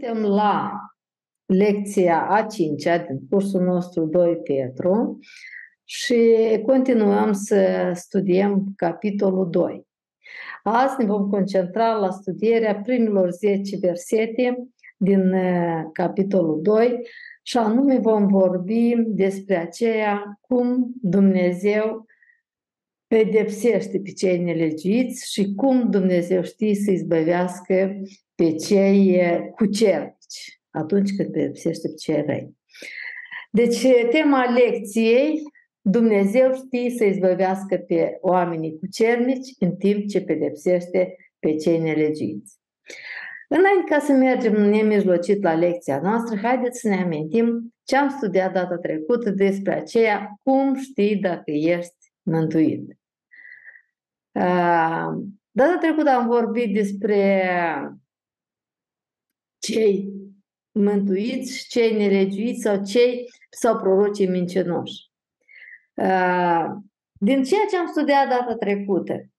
Suntem la lecția a cincea din cursul nostru 2 Petru și continuăm să studiem capitolul 2. Azi ne vom concentra la studierea primilor 10 versete din uh, capitolul 2 și anume vom vorbi despre aceea cum Dumnezeu pedepsește pe cei nelegiuiți și cum Dumnezeu știe să izbăvească pe cei cucernici atunci când pedepsește pe cei răi. Deci, tema lecției, Dumnezeu știe să izbăvească pe oamenii cucernici în timp ce pedepsește pe cei nelegiuiți. Înainte ca să mergem nemijlocit la lecția noastră, haideți să ne amintim ce am studiat data trecută despre aceea cum știi dacă ești mântuit. Data trecută am vorbit despre cei mântuiți, cei nelegiuiți sau cei sau prorocii mincinoși. Din ceea ce am studiat data trecută,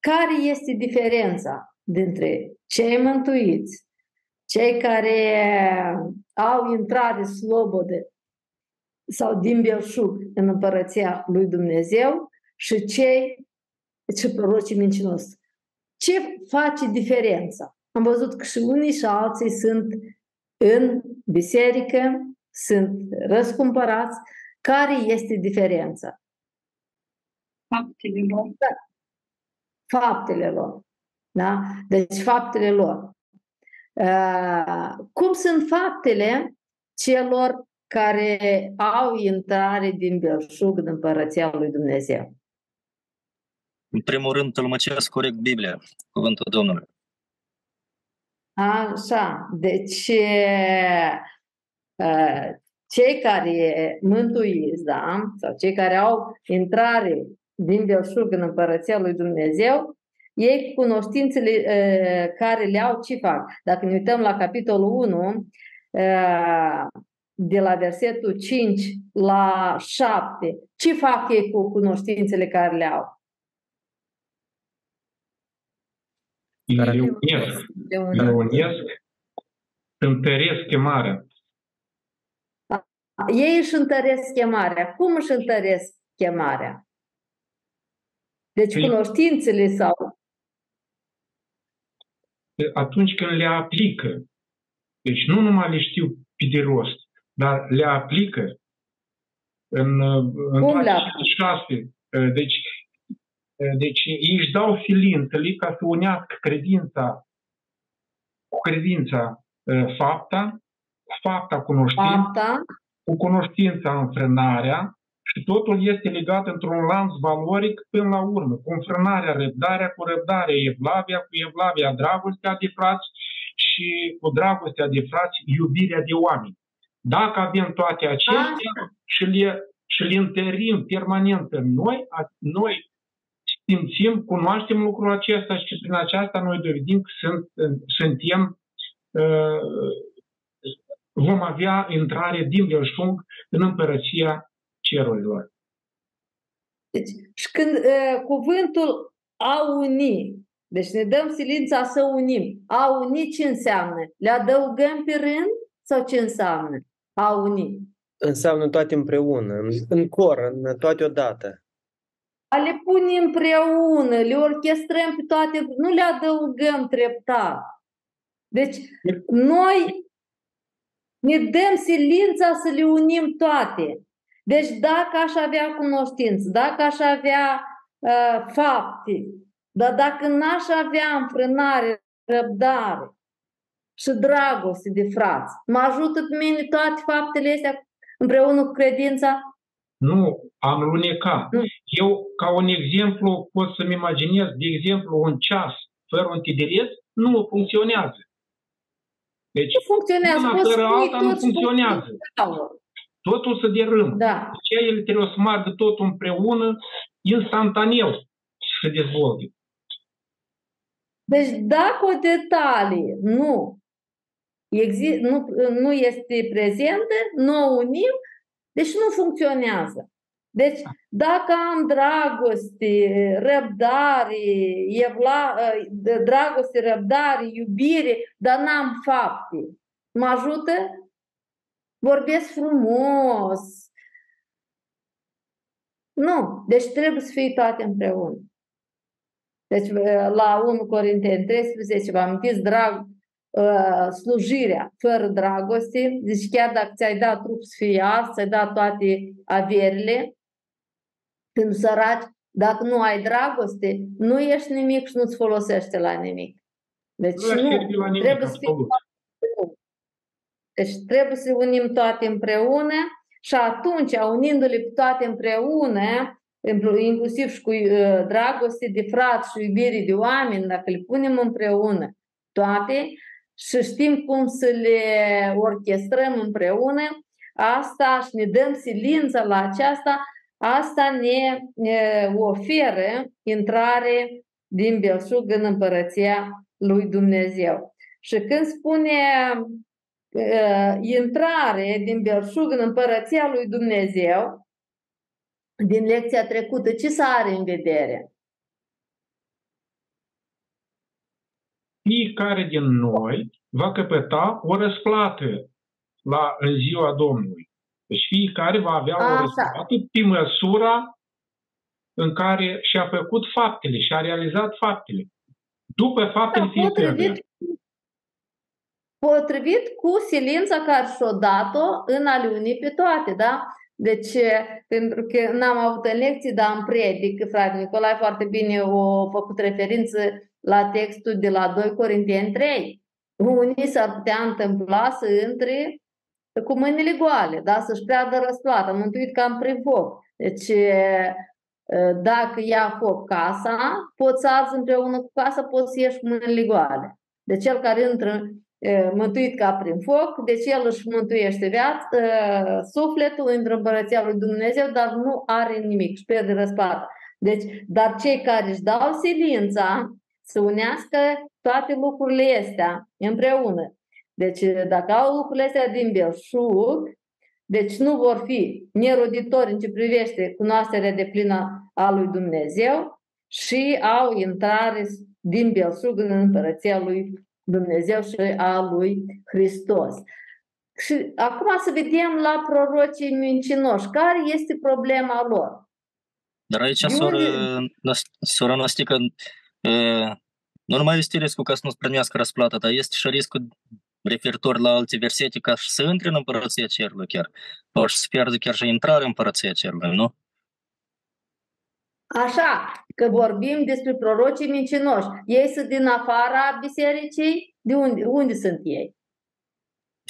care este diferența dintre cei mântuiți, cei care au intrare slobodă sau din belșug în împărăția lui Dumnezeu și cei ce prorocii mincinos. Ce face diferența? Am văzut că și unii și alții sunt în biserică, sunt răscumpărați. Care este diferența? Faptele lor. Da. Faptele lor. Da? Deci faptele lor. Uh, cum sunt faptele celor care au intrare din belșug în împărăția lui Dumnezeu? În primul rând, tălmăcesc corect Biblia, cuvântul Domnului. Așa, deci cei care mântuiți, da, sau cei care au intrare din belșug în împărăția lui Dumnezeu, ei cunoștințele care le au, ce fac? Dacă ne uităm la capitolul 1, de la versetul 5 la 7, ce fac ei cu cunoștințele care le au? Care le unesc, le unesc, întăresc chemarea. Ei își întăresc chemarea. Cum își întăresc chemarea? Deci cunoștințele sau... Atunci când le aplică. Deci nu numai le știu pe de rost, dar le aplică în, în Cum le șase. Deci deci ei își dau silintele ca să unească credința cu credința fapta, cu fapta cunoștința, fapta. cu cunoștința înfrânarea și totul este legat într-un lanț valoric până la urmă. Cu înfrânarea, răbdarea cu răbdarea, evlavia cu evlavia, dragostea de frați și cu dragostea de frați, iubirea de oameni. Dacă avem toate acestea și le, și le întărim permanent în noi, noi simțim, cunoaștem lucrul acesta și prin aceasta noi dovedim că sunt, suntem, vom avea intrare din belșug în împărăția cerurilor. Deci, și când uh, cuvântul a uni, deci ne dăm silința să unim, a uni ce înseamnă? Le adăugăm pe rând sau ce înseamnă a uni? Înseamnă toate împreună, în, în cor, în toate odată a le pune împreună, le orchestrăm pe toate, nu le adăugăm treptat. Deci noi ne dăm silința să le unim toate. Deci dacă aș avea cunoștință, dacă aș avea uh, fapte, dar dacă n-aș avea înfrânare, răbdare și dragoste de frați, mă ajută pe mine toate faptele astea împreună cu credința? Nu, am luneca. Mm. Eu, ca un exemplu, pot să-mi imaginez, de exemplu, un ceas fără un tideres nu funcționează. Deci, nu funcționează. Una fără alta nu funcționează. Totul se derâmă. Da. Deci el trebuie să margă totul împreună, instantaneu să se dezvolte. Deci dacă o detalie nu, exist, nu, nu este prezentă, nu o unim, deci nu funcționează. Deci, dacă am dragoste, răbdare, evla, dragoste, răbdare, iubire, dar n-am fapte, Mă ajută? Vorbesc frumos. Nu. Deci trebuie să fie toate împreună. Deci la 1 Corinteni 13, vă amintiți, drag, uh, slujirea fără dragoste, deci chiar dacă ți-ai dat trup să fie ars, ți-ai dat toate averile, când săraci, dacă nu ai dragoste, nu ești nimic și nu-ți folosește la nimic. Deci Nu nu, servi la nimic, trebuie să fie absolut. deci trebuie să unim toate împreună și atunci, unindu-le toate împreună, inclusiv și cu uh, dragoste de frați și iubire de oameni, dacă le punem împreună toate și știm cum să le orchestrăm împreună, asta și ne dăm silința la aceasta, asta ne uh, oferă intrare din belșug în împărăția lui Dumnezeu. Și când spune uh, intrare din belșug în împărăția lui Dumnezeu, din lecția trecută, ce să are în vedere? Fiecare din noi va căpăta o răsplată la, în ziua Domnului. Deci fiecare va avea o Așa. răsplată pe măsura în care și-a făcut faptele și a realizat faptele. După faptele Da, fiecăruia. potrivit, potrivit cu silința care și-o dat-o în a le uni pe toate, da? Deci, pentru că n-am avut în lecții, dar în predic, frate Nicolae foarte bine a făcut referință la textul de la 2 Corinteni 3. Unii s-ar putea întâmpla să intre cu mâinile goale, da? să-și piardă răsplata, mântuit cam prin foc. Deci, dacă ia foc casa, poți să arzi împreună cu casa, poți să ieși cu mâinile goale. De cel care intră mântuit ca prin foc, deci el își mântuiește viața, sufletul, intră în împărăția lui Dumnezeu, dar nu are nimic, își pierde răsplata. Deci, dar cei care își dau silința să unească toate lucrurile astea împreună. Deci, dacă au lucrurile astea din belșug, deci nu vor fi neroditori în ce privește cunoașterea de plină a lui Dumnezeu și au intrare din belșug în împărăția lui Dumnezeu și a lui Hristos. Și acum să vedem la prorocii mincinoși. Care este problema lor? Dar aici, De soră, unde- Nas- sora Nostică, uh, nu numai este riscul ca să nu-ți primească răsplata, dar este și riscul referitor la alte versete ca și să intre în împărăția cerului chiar. Poate să pierde chiar și intrarea în împărăția cerului, nu? Așa, că vorbim despre prorocii mincinoși. Ei sunt din afara bisericii? De unde, unde sunt ei?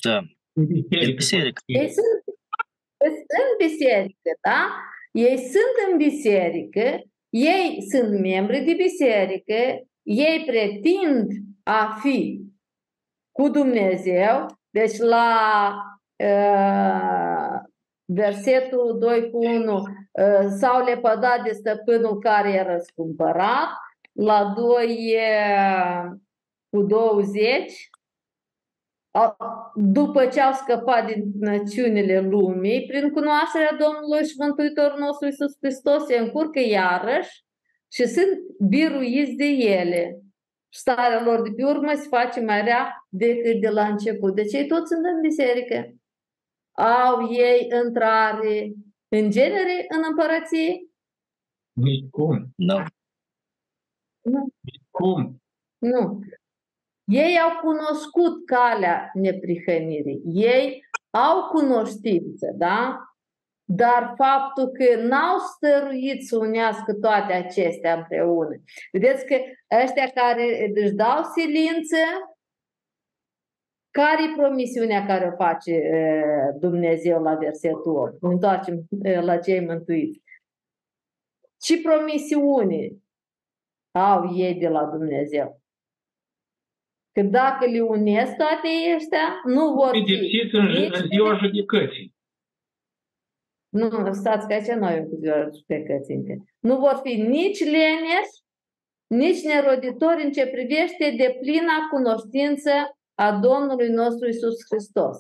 Da, În din biserică. biserică. Ei sunt în biserică, da? Ei sunt în biserică, ei sunt membri de biserică, ei pretind a fi cu Dumnezeu, deci la uh, versetul 2 cu 1 uh, s-au lepădat de stăpânul care i-a răscumpărat, la 2 uh, cu 20 au- după ce au scăpat din națiunile lumii, prin cunoașterea Domnului și Mântuitorul nostru Iisus Hristos, se încurcă iarăși și sunt biruiți de ele. Starea lor de pe urmă se face mai rea decât de la început. Deci ei toți sunt în biserică. Au ei intrare în genere în împărăție? Nici cum. Da. Cum? Nu. Ei au cunoscut calea neprihănirii. Ei au cunoștință, da? Dar faptul că n-au stăruit să unească toate acestea împreună. Vedeți că ăștia care își dau silință, care e promisiunea care o face e, Dumnezeu la versetul 8? Ne Întoarcem e, la cei mântuiți. Ce promisiune au ei de la Dumnezeu? Că dacă le unesc toate ăștia, nu vor fi Pedepsiți în, nici în ziua judecății. Nu, stați că aici noi în ziua judecății încă. Nu vor fi nici leneși, nici neroditori în ce privește de plina cunoștință a Domnului nostru Isus Hristos.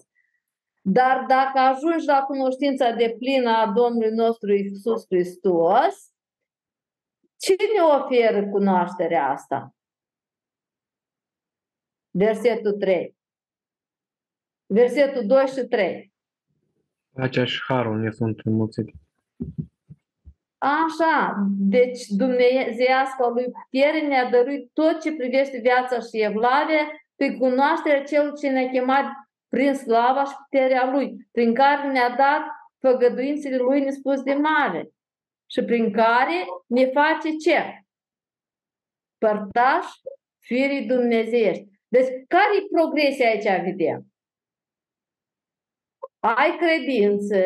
Dar dacă ajungi la cunoștința de plină a Domnului nostru Isus Hristos, cine oferă cunoașterea asta? Versetul 3. Versetul 2 și 3. Pacea și harul ne sunt înmulțite. Așa, deci Dumnezeiasca lui putere ne-a dăruit tot ce privește viața și evlavia prin cunoașterea celui ce ne-a chemat prin slava și puterea Lui, prin care ne-a dat făgăduințele Lui nespus de mare și prin care ne face ce? Părtaș firii dumnezeiești. Deci, care e progresia aici, vedem? Ai credință,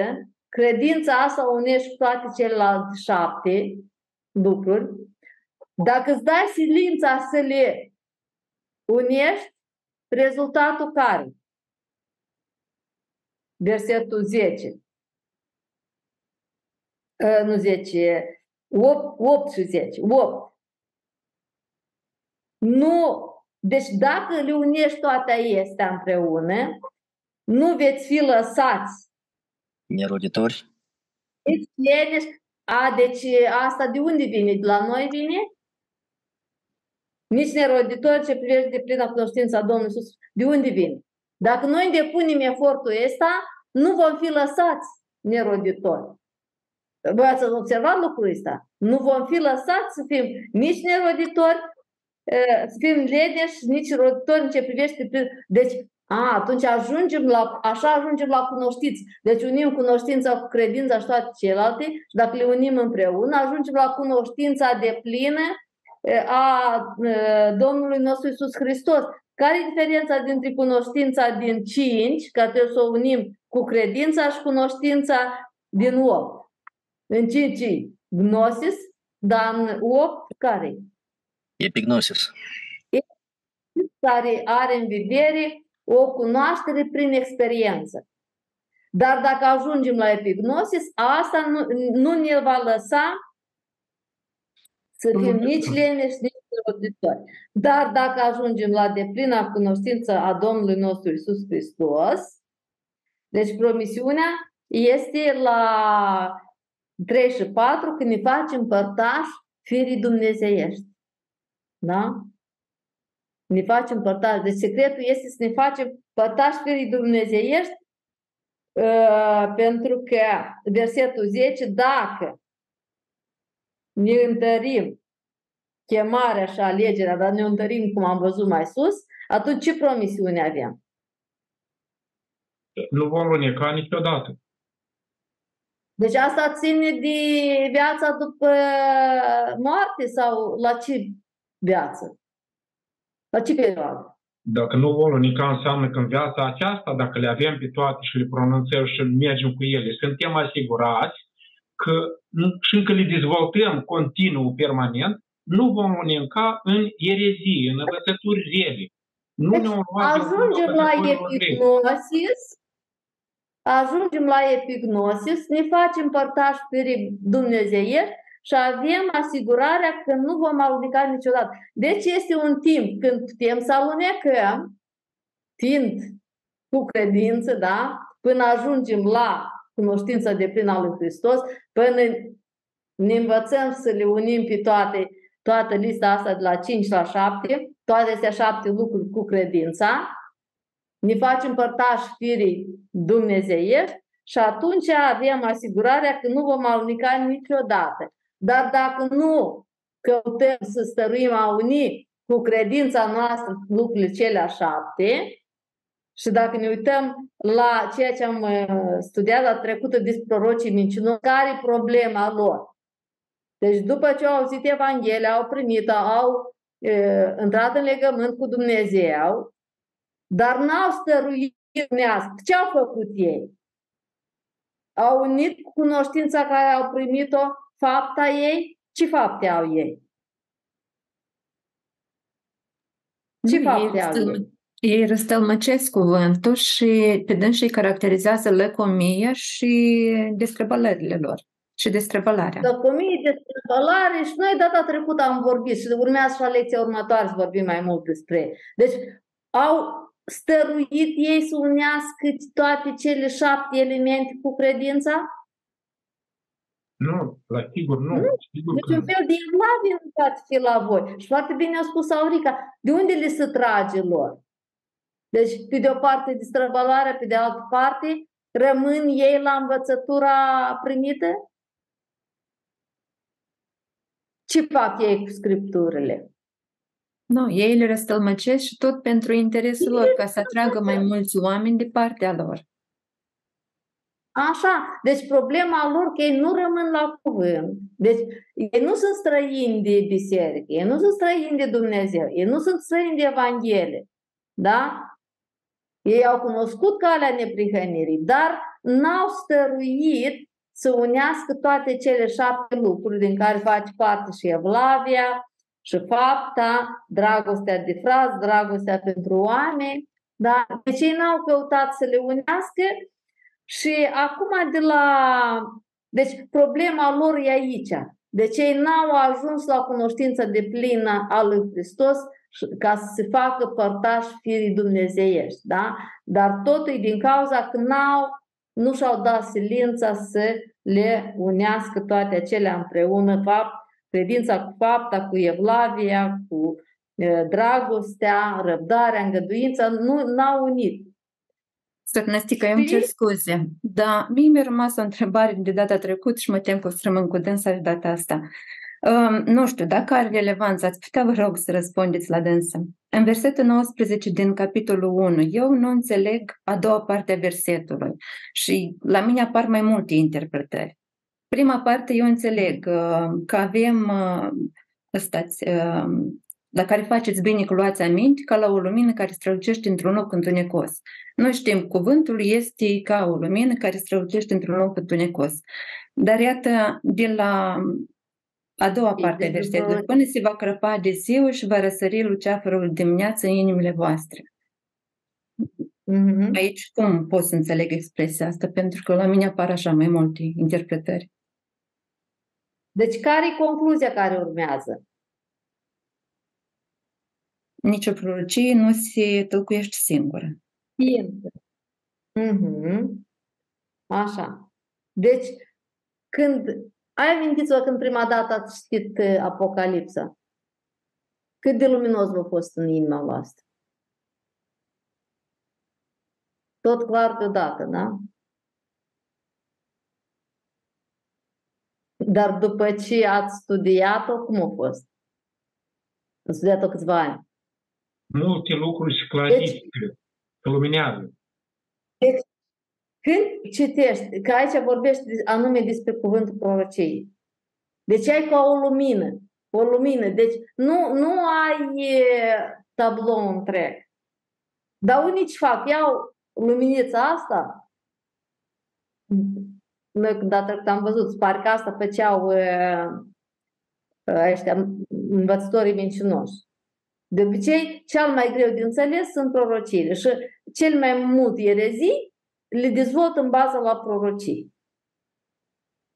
credința asta unești cu toate celelalte șapte lucruri. Dacă îți dai silința să le unești, rezultatul care? Versetul 10. Uh, nu 10, 8, 8 și 10. 8. Nu, deci dacă le unești toate acestea împreună, nu veți fi lăsați. Neroditori. Nici leneși. A, deci asta de unde vine? De la noi vine? Nici neroditori ce privește de plină cunoștința Domnului Iisus. De unde vine? Dacă noi depunem efortul ăsta, nu vom fi lăsați neroditori. Voi ați observat lucrul ăsta? Nu vom fi lăsați să fim nici neroditori, să fim leneși, nici roditori în ce privește. Deci, a, atunci ajungem la, așa ajungem la cunoștință. Deci unim cunoștința cu credința și toate celelalte și dacă le unim împreună, ajungem la cunoștința de plină a Domnului nostru Isus Hristos. Care e diferența dintre cunoștința din 5, care trebuie să o unim cu credința și cunoștința din 8? În 5 gnosis, dar în 8 care Epignosis. Care are în vedere o cunoaștere prin experiență. Dar dacă ajungem la epignosis, asta nu, nu ne va lăsa să fim nici leneși, nici roditori. Dar dacă ajungem la deplina cunoștință a Domnului nostru Isus Hristos, deci promisiunea este la 3 și 4 când ne facem părtași firii dumnezeiești. Da? Ne facem părtași. Deci secretul este să ne facem părtași firii dumnezeiești uh, pentru că versetul 10, dacă ne întărim chemarea și alegerea, dar ne întărim cum am văzut mai sus, atunci ce promisiune avem? Nu vom luneca niciodată. Deci asta ține de viața după moarte sau la ce viață? La ce perioadă? Dacă nu vom lunica înseamnă că în viața aceasta, dacă le avem pe toate și le pronunțăm și mergem cu ele, suntem asigurați că și încă le dezvoltăm continuu, permanent, nu vom lunica în erezie, în învățături rele. Nu deci, ne ajungem la epignosis, ajungem la epignosis, ne facem părtași pe dumnezeiești și avem asigurarea că nu vom aluneca niciodată. Deci este un timp când putem să alunecăm, fiind cu credință, da? până ajungem la cunoștința de plin al lui Hristos, până ne învățăm să le unim pe toate, toată lista asta de la 5 la 7, toate astea șapte lucruri cu credința, ne facem părtași firii dumnezeiești și atunci avem asigurarea că nu vom alunica niciodată. Dar dacă nu căutăm să stăruim a uni cu credința noastră lucrurile cele șapte, și dacă ne uităm la ceea ce am uh, studiat la trecută despre prorocii mincinoși, care e problema lor? Deci după ce au auzit Evanghelia, au primit au e, intrat în legământ cu Dumnezeu, dar n-au stăruit nească. Ce au făcut ei? Au unit cunoștința care au primit-o, fapta ei, ce fapte au ei? Ce Nu, fapte ei au răstăl- ei? Ei răstălmăcesc cuvântul și pe dânsii caracterizează lăcomia și descrăbălările lor și descrăbălarea. Lăcomie, descrăbălare și noi data trecută am vorbit și urmează și la lecția următoare să vorbim mai mult despre ei. Deci au stăruit ei să unească toate cele șapte elemente cu credința? Nu, la sigur nu. Sigur Deci că un fel de evlavie nu poate fi la voi. Și foarte bine a spus Aurica, de unde le se trage lor? Deci, pe de o parte, distrăbălarea, pe de altă parte, rămân ei la învățătura primită? Ce fac ei cu scripturile? Nu, ei le răstălmăcesc și tot pentru interesul lor, ca să atragă mai mulți oameni de partea lor. Așa, deci problema lor că ei nu rămân la cuvânt. Deci ei nu sunt străini de biserică, ei nu sunt străini de Dumnezeu, ei nu sunt străini de Evanghelie. Da? Ei au cunoscut calea neprihănirii, dar n-au stăruit să unească toate cele șapte lucruri din care face parte și Evlavia, și fapta, dragostea de fraz, dragostea pentru oameni. Da? Deci ei n-au căutat să le unească și acum de la... Deci problema lor e aici. Deci ei n-au ajuns la cunoștința de plină a lui Hristos ca să se facă părtași firii dumnezeiești. Da? Dar totul e din cauza că n-au, nu și-au dat silința să le unească toate acelea împreună, fapt, credința cu fapta, cu evlavia, cu dragostea, răbdarea, îngăduința, nu n-au unit. Stăpnăstică, eu îmi cer scuze, dar mie mi-a rămas o întrebare de data trecută și mă tem că o să rămân cu dânsa și data asta. Uh, nu știu, dacă are relevanță, ați putea, vă rog, să răspundeți la dânsă. În versetul 19 din capitolul 1, eu nu înțeleg a doua parte a versetului și la mine apar mai multe interpretări. Prima parte eu înțeleg uh, că avem uh, stați, uh, la care faceți bine că luați aminte, ca la o lumină care strălucește într-un loc întunecos. Noi știm, cuvântul este ca o lumină care strălucește într-un loc întunecos. Dar iată, de la a doua parte a versetului, până se va crăpa de ziua și va răsări luceafărul dimineața în inimile voastre. Mm-hmm. Aici cum pot să înțeleg expresia asta? Pentru că la mine apar așa mai multe interpretări. Deci care e concluzia care urmează? Nici o prorocie nu se tălcuiește singură. Simplă. Mm-hmm. Așa. Deci, când ai amintit-vă când prima dată ați citit Apocalipsa? Cât de luminos v-a fost în inima voastră? Tot clar deodată, da? Dar după ce ați studiat-o, cum a fost? Ați studiat-o câțiva ani. Multe lucruri se clarifică, deci, se luminează. Deci, când citești, că aici vorbești anume despre cuvântul prorociei, deci ai ca o lumină, o lumină, deci nu, nu ai tablou întreg. Dar unii ce fac? Iau luminița asta, noi dată când am văzut, parcă asta făceau ăștia învățătorii mincinoși. De obicei, cel mai greu de înțeles sunt prorociile și cel mai mult erezii le dezvoltă în bază la prorocii.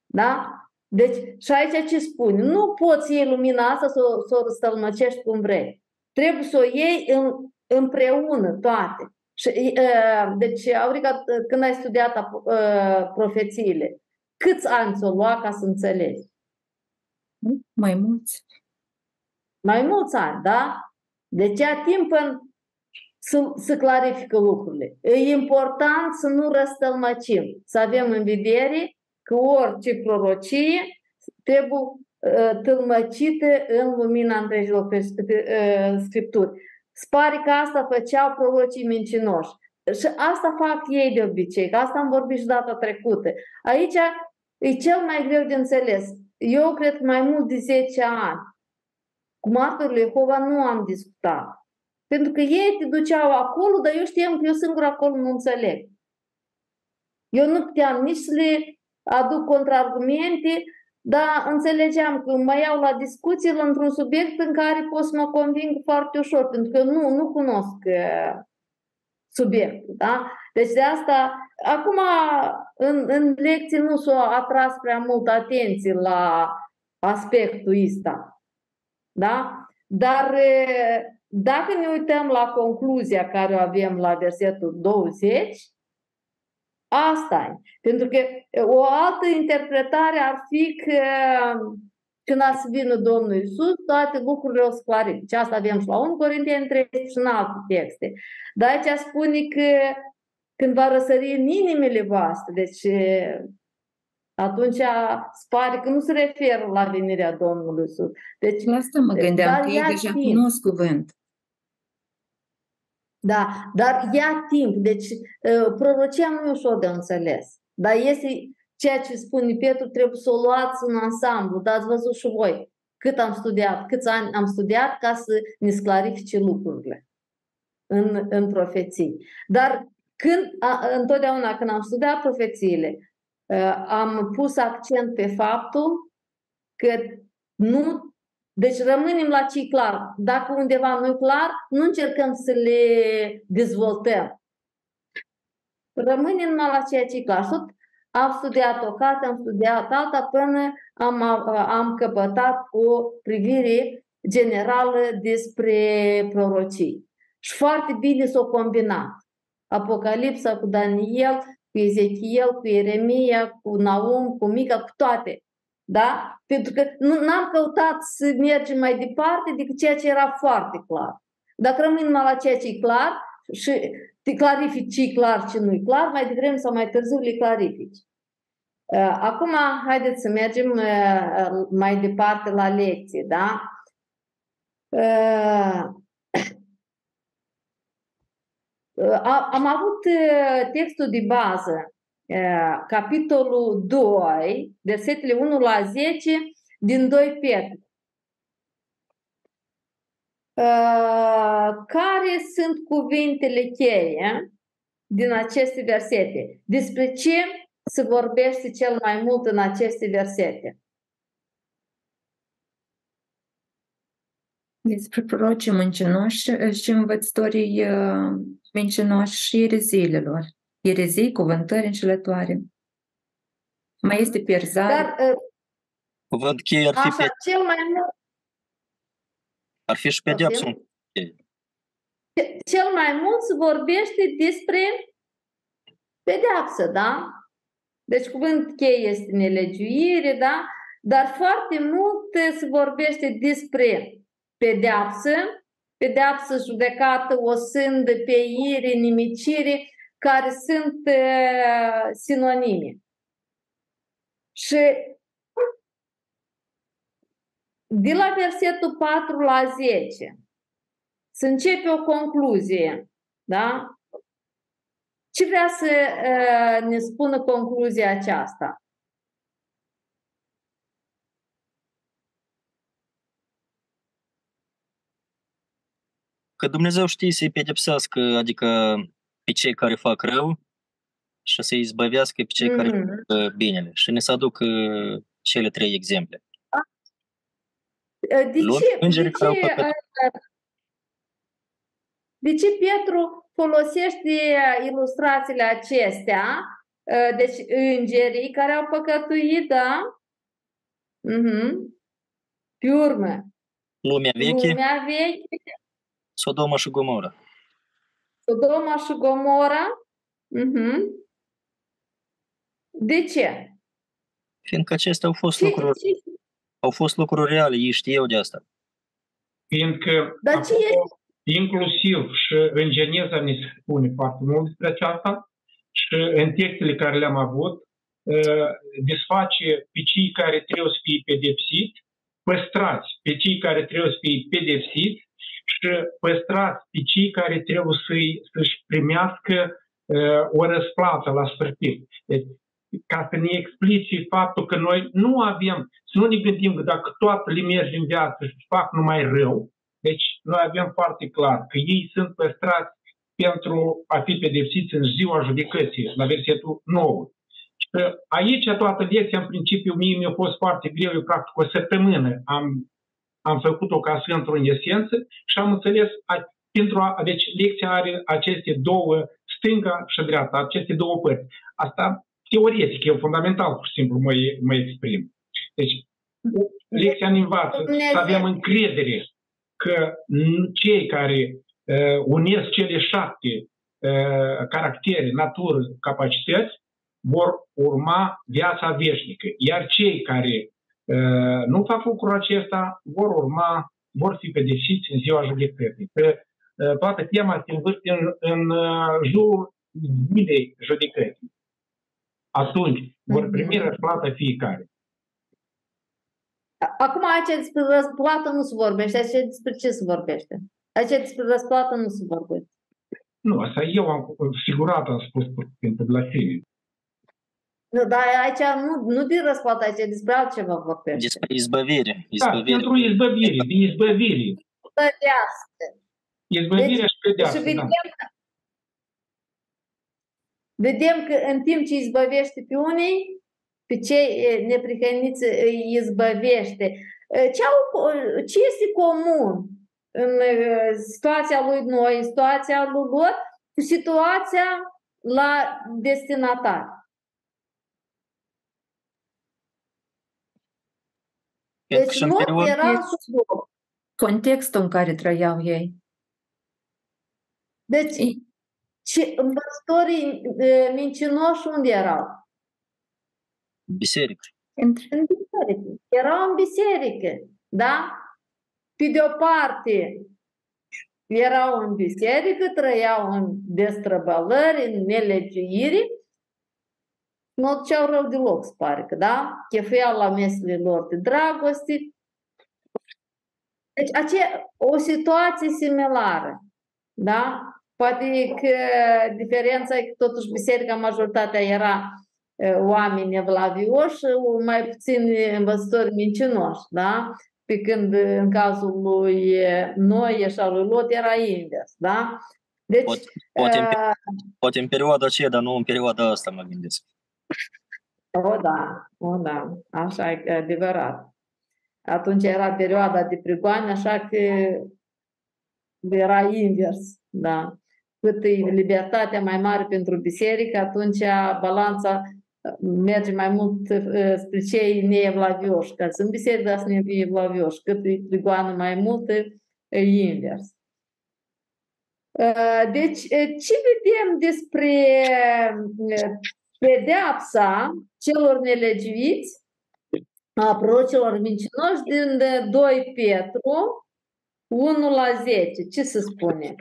Da? Deci, și aici ce spune? Nu poți iei lumina asta să, să o răstălmăcești cum vrei. Trebuie să o iei în, împreună toate. Și, uh, deci, Aurica, când ai studiat uh, profețiile, câți ani ți-o lua ca să înțelegi? Mai mulți. Mai mulți ani, da? Deci ia timp în să, să clarifică lucrurile. E important să nu răstălmăcim, să avem în vedere că orice prorocie trebuie uh, tâlmăcită în lumina întregilor uh, scripturi. Spare că asta făceau prorocii mincinoși. Și asta fac ei de obicei, că asta am vorbit și data trecută. Aici e cel mai greu de înțeles. Eu cred că mai mult de 10 ani cu martorul Jehova nu am discutat. Pentru că ei te duceau acolo, dar eu știam că eu singur acolo nu înțeleg. Eu nu puteam nici să le aduc contraargumente, dar înțelegeam că mă iau la discuții într-un subiect în care pot să mă conving foarte ușor, pentru că nu, nu cunosc subiectul. Da? Deci de asta, acum în, în lecții nu s-a atras prea mult atenție la aspectul ăsta. Da? Dar dacă ne uităm la concluzia care o avem la versetul 20, asta e. Pentru că o altă interpretare ar fi că când a să vină Domnul Iisus, toate lucrurile o să clarifice. Asta avem și la 1 Corinteni 3 și în alte texte. Dar aici spune că când va răsări în inimile voastre, deci atunci se pare că nu se referă la venirea Domnului Iisus. Deci, La asta mă gândeam, dar că ei ia deja timp. cunosc cuvânt. Da, dar ia timp. Deci uh, prorocia nu e ușor de înțeles. Dar este ceea ce spune Petru, trebuie să o luați în ansamblu. Dar ați văzut și voi cât am studiat, câți ani am studiat ca să ne sclarifice lucrurile în, în profeții. Dar când, a, întotdeauna când am studiat profețiile, uh, am pus accent pe faptul că nu deci rămânem la ce e clar. Dacă undeva nu e clar, nu încercăm să le dezvoltăm. Rămânem numai la ceea ce e clar. Tot am studiat o carte, am studiat alta până am, am căpătat o privire generală despre prorocii. Și foarte bine s-o combinat. Apocalipsa cu Daniel, cu Ezechiel, cu Ieremia, cu Naum, cu Mica, cu toate. Da? Pentru că nu am căutat să mergem mai departe decât ceea ce era foarte clar. Dacă rămâi numai la ceea ce e clar și te clarifici ce e clar, ce nu e clar, mai devreme sau mai târziu le clarifici. Acum, haideți să mergem mai departe la lecție, da? Am avut textul de bază capitolul 2, versetele 1 la 10 din 2 Petru. Care sunt cuvintele cheie din aceste versete? Despre ce se vorbește cel mai mult în aceste versete? Despre prorocii mincinoși și învățătorii mincinoși și ereziilor erezii, cuvântări înșelătoare. Mai este pierzare. Dar, Văd că ar fi, așa, pe, cel mai mult, ar fi și pedeapsă. cel mai mult se vorbește despre pedeapsă, da? Deci cuvânt cheie este nelegiuire, da? Dar foarte mult se vorbește despre pedeapsă, pedeapsă judecată, o sândă, peire, nimicire, care sunt uh, sinonime. Și de la versetul 4 la 10 să începe o concluzie, da? Ce vrea să uh, ne spună concluzia aceasta? Că Dumnezeu știe să-i pedepsească, adică pe cei care fac rău și să-i izbăvească pe cei mm-hmm. care fac binele. Și ne să aduc cele trei exemple. De Lor, ce, de îngerii care au ce, păcat. de ce Petru folosește ilustrațiile acestea? Deci îngerii care au păcătuit, da? Mhm. Pe urmă, Lumea veche, lumea veche, Sodoma și Gomora. Sodoma și Gomora. Mhm. De ce? Fiindcă acestea au fost Ce, lucruri, ce, au fost lucruri reale, ei știau de asta. Fiindcă dar ce acolo, este? inclusiv și în Geneza ne spune foarte mult despre aceasta și în textele care le-am avut, uh, desface pe cei care trebuie să fie pedepsiți, păstrați pe cei care trebuie să fie pedepsiți și păstrați pe cei care trebuie să-i, să-și primească uh, o răsplată la sfârșit. Deci, ca să ne explice faptul că noi nu avem, să nu ne gândim că dacă toată le merge în viață și fac numai rău, deci noi avem foarte clar că ei sunt păstrați pentru a fi pedepsiți în ziua judecății, la versetul 9. Și aici toată lecția, în principiu, mie mi-a fost foarte greu, eu practic o săptămână am, am făcut-o ca să intru în esență și am înțeles, a, pentru a, deci lecția are aceste două, stânga și dreapta, aceste două părți. Asta teoretic, e fundamental, pur și simplu, mă, mă exprim. Deci, lecția ne învață să avem încredere că cei care uh, unesc cele șapte uh, caractere, natură, capacități, vor urma viața veșnică. Iar cei care Uh, Nu fac lucrul acesta, vor urma, vor fi pedepsiți în ziua judecății. Că uh, toată tema se învârte în, în uh, jurul zilei judecății. Atunci vor primi Mhm. răsplată fiecare. Acum aici despre răsplată nu se vorbește, aici despre ce se vorbește? Aici despre răsplată nu se vorbește. Nu, asta eu am figurat, am spus pentru blasfemie. Nu, dar aici nu, nu din răsplată, aici despre altceva vorbește. Despre izbăvire. Da, izbăvire. pentru izbăvire, de izbăvire. Tădească. Izbăvirea și Și pedeapsă, da. vedem, că, vedem că în timp ce izbăvește pe unii, pe cei e, neprihăniți îi izbăvește. E, Ce, au, ce este comun în e, situația lui noi, în situația lui lor, cu situația la destinatar? Pentru că Deci și în nu perioada- era sub loc. Contextul în care trăiau ei. Deci, I- ce, învățătorii e, mincinoși unde erau? biserică. Între În biserică. Erau în biserică, da? Pe de o parte, erau în biserică, trăiau în destrăbălări, în nelegiuiri, nu duceau rău deloc, se pare că, da? Chefuiau la mesele lor de dragoste. Deci, ace- o situație similară, da? Poate că diferența e că totuși biserica majoritatea era eh, oameni evlavioși, mai puțin învățători mincinoși, da? Pe când în cazul lui eh, Noe și al lui Lot era invers, da? Deci, Poate, poate, în, eh, poate în perioada aceea, dar nu în perioada asta, mă gândesc. O, da, o, da, așa e adevărat. Atunci era perioada de prigoane, așa că era invers, da. Cât e libertatea mai mare pentru biserică, atunci balanța uh, merge mai mult uh, spre cei neevlavioși, că sunt biserică, dar sunt neevlavioși. Cât e prigoană mai multă, e invers. Uh, Deci, uh, ce vedem despre uh, pedeapsa celor nelegiuiți, a prorocilor mincinoși din uh, 2 Petru 1 la 10. Ce se spune?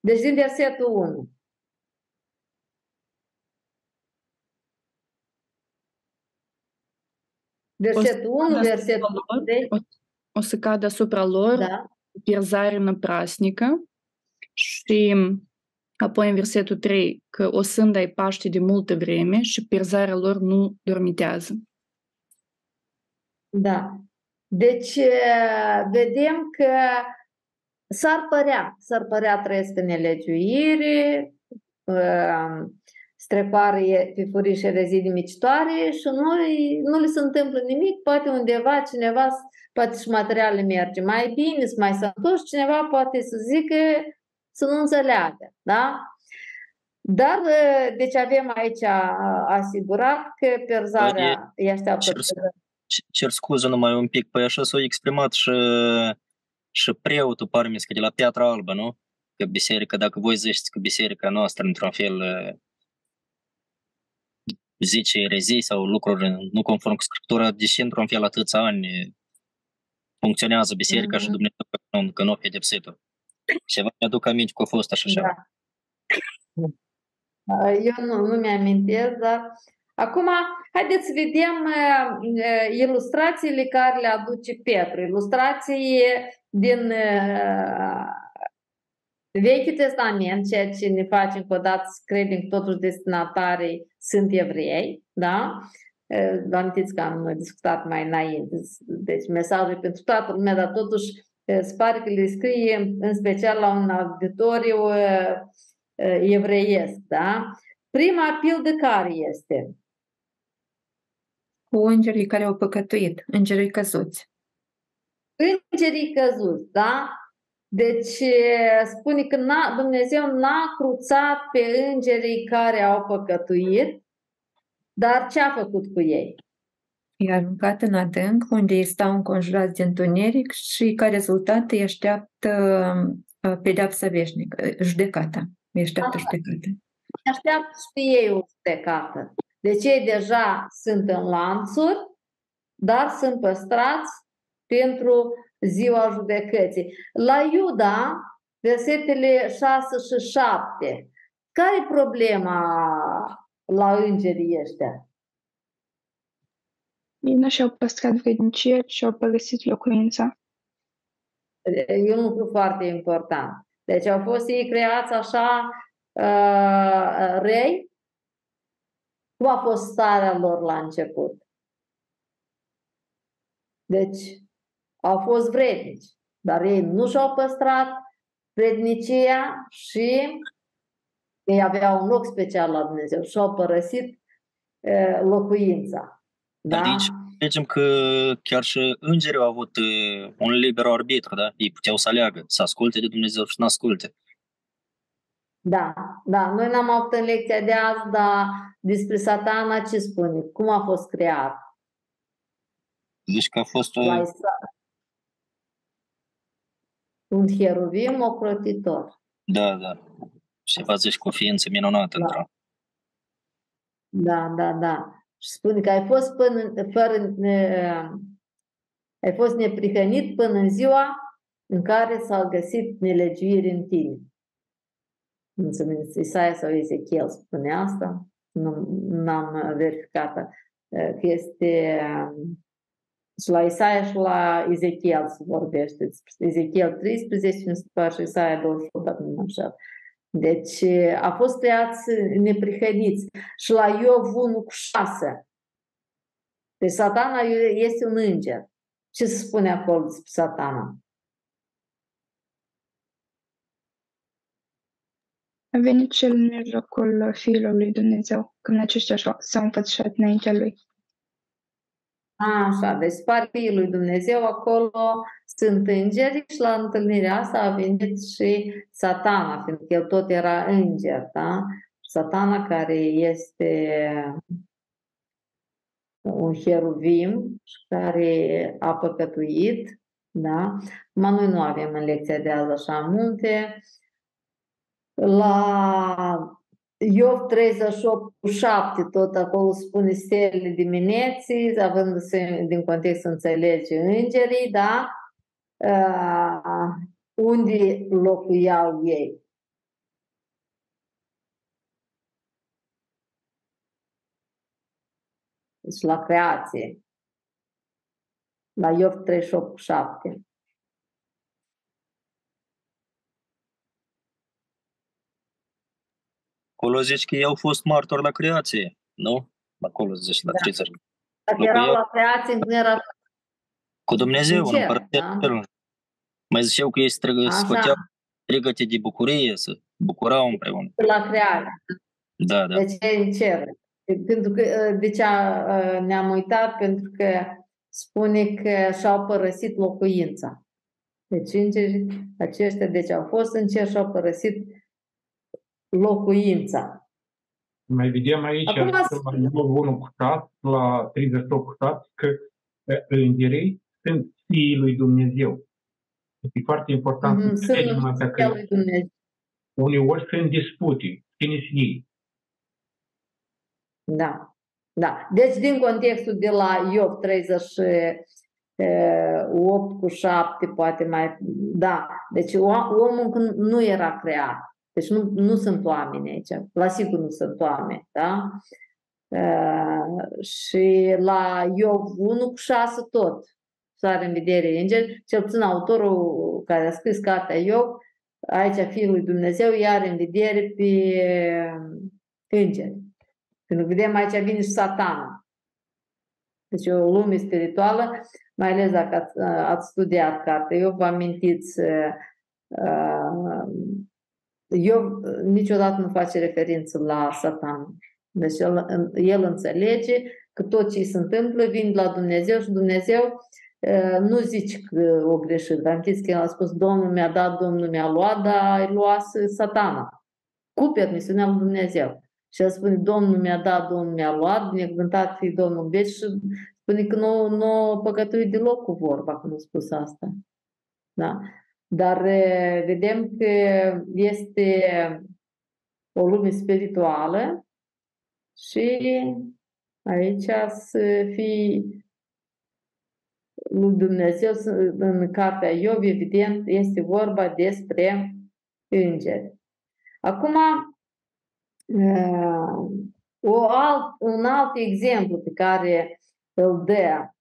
Deci din versetul 1. Versetul 1, cadă versetul asupra lor, 3. o, o să cadă asupra lor Da. pierzare năprasnică și apoi în versetul 3 că o sânda ai Paște de multă vreme și pierzarea lor nu dormitează. Da. Deci eh, vedem că s-ar părea, s-ar părea trăiesc în nelegiuire, eh, strecoare pe furiș erezii nimicitoare și nu, nu le se întâmplă nimic, poate undeva cineva, poate și materialele merge mai bine, sunt mai sănătoși, cineva poate să zică să nu înțeleagă, da? Dar, eh, deci avem aici a- asigurat că perzarea îi așteaptă cer pe C- Cer scuze numai un pic, păi așa s-a exprimat și, și preotul, pare mi că de la Piatra Albă, nu? Că biserica, dacă voi ziceți că biserica noastră, într-un fel, eh, zice erezii sau lucruri nu conform cu Scriptura, deși într-un fel atâția ani funcționează biserica și Mhm. Dumnezeu că nu, că nu a pedepsit-o. Ceva mi-aduc aminte că a fost așa ceva. Da. Eu nu, nu mi-amintesc, dar acum haideți să vedem uh, uh, ilustrațiile care le aduce Petru. Ilustrații din uh, Vechiul Testament, ceea ce ne face încă o dată să credem că totuși destinatarii sunt evrei, da? Uh, Vă amintiți că am discutat mai înainte, deci mesajul pentru toată lumea, dar totuși uh, se pare că le scrie în special la un auditoriu uh, uh, evreiesc, da? Prima pildă care este? Cu îngerii care au păcătuit, îngerii căzuți. Îngerii căzuți, da? Deci e, spune că n-a, Dumnezeu n-a cruțat pe îngerii care au păcătuit, dar ce a făcut cu ei? I-a aruncat în adânc, unde ei stau înconjurați de întuneric și ca rezultat îi așteaptă uh, pedeapsa veșnică, uh, judecata. Îi așteaptă Aha. judecata. așteaptă și ei o judecată. Deci ei deja sunt în lanțuri, dar sunt păstrați pentru ziua judecății. La Iuda, versetele 6 și 7, care e problema la îngerii ăștia? Ei nu și-au păstrat vrednicia, ci au părăsit locuința. E un lucru foarte important. Deci au fost ei creați așa uh, rei? Cum a fost starea lor la început? Deci au fost vrednici, dar ei nu și-au păstrat vrednicia și ei aveau un loc special la Dumnezeu și au părăsit uh, locuința. Dar Da? de aici înțelegem că chiar și îngerii au avut uh, un liber arbitru, da? Ei puteau să aleagă, să asculte de Dumnezeu și să nu asculte. Da, da. Noi n-am avut în lecția de azi, dar despre satana ce spune? Cum a fost creat? Deci că a fost o... La Isa- Un cheruvim ocrotitor. Da, da. Și vă zici cu o ființă minunată. Da. într-o- Da, da, da. Și spune că ai fost până, fără, uh, ai fost neprihănit până în ziua în care s-a găsit nelegiuiri în tine. Nu știu, în Isaia sau Ezechiel spune asta. Nu n-am verificat uh, că este uh, și la Isaia și la Ezechiel se vorbește. despre Ezechiel 13, mi se pare, și Isaia 28, dacă nu mă înșel. Deci a fost creați neprihăniți. Și la Iov 1 cu 6. Deci satana este un înger. Ce se spune acolo despre satana? A venit cel în mijlocul fiilor lui Dumnezeu, când aceștia și-au- s-au înfățișat înaintea lui. Așa, deci partii lui Dumnezeu acolo sunt îngeri și la întâlnirea asta a venit și satana, pentru că el tot era înger, da? Satana care este un cheruvim și care a păcătuit, da? Ma noi nu avem în lecția de azi așa multe. La Iov 38 cu 7, tot acolo spune stelele dimineții, avându-se din context să înțelege îngerii, da? Uh, unde locuiau ei. Deci la creație. La Iov 38 cu 7. Acolo zici că ei au fost martori la creație, nu? Acolo zici la Da. 30. Dacă Locuiau- erau la creație, nu era Cu Dumnezeu, În în cer, împărăția da. cerului. Mai ziceau că ei strigă, Așa. scoteau strigăte de bucurie, să bucurau împreună. la creare. Da, da. Deci e în cer. Pentru că, de ce a- ne-am uitat? Pentru că spune că și-au părăsit locuința. Deci îngerii aceștia deci au fost în cer și au părăsit locuința. Mai vedem aici, Acum la ați- Iov 1 cu 6, la 38 cu 6, că e, îngerii sunt fiii lui Dumnezeu. Este foarte important să Mhm, înțelegem Sunt asta fiul că lui Dumnezeu. uneori sunt dispute. Cine sunt ei? Da. Da. Deci, din contextul de la Iov 38 cu 7, poate mai. Da. Deci, o- omul încă nu era creat. Deci, nu, nu sunt oameni aici. La sigur nu sunt oameni. Da? Uh, și la Iov 1 cu 6 tot. Sare în vedere îngeri. Cel puțin autorul care a scris cartea Iov, aici Fiul lui Dumnezeu, iar în vedere pe îngeri. Când vedem aici vine și satana. Deci e o lume spirituală, mai ales dacă ați, ați studiat cartea. Eu vă amintiți, uh, eu niciodată nu face referință la satan. Deci el, el înțelege că tot ce se întâmplă vine de la Dumnezeu și Dumnezeu uh, nu zici că o greșit. Dar închis că el a spus, Domnul mi-a dat, Domnul mi-a luat, dar îi luase satana. Cu permisiunea lui Dumnezeu. Și el spune, Domnul mi-a dat, Domnul mi-a luat, binecuvântat fi Domnul veci și spune că nu, nu păcătuit deloc cu vorba când a spus asta. Da? Dar e, vedem că este o lume spirituală și aici să fii lui Dumnezeu în cartea Iov, evident, este vorba despre îngeri. Acum, o alt, un alt exemplu pe care îl dă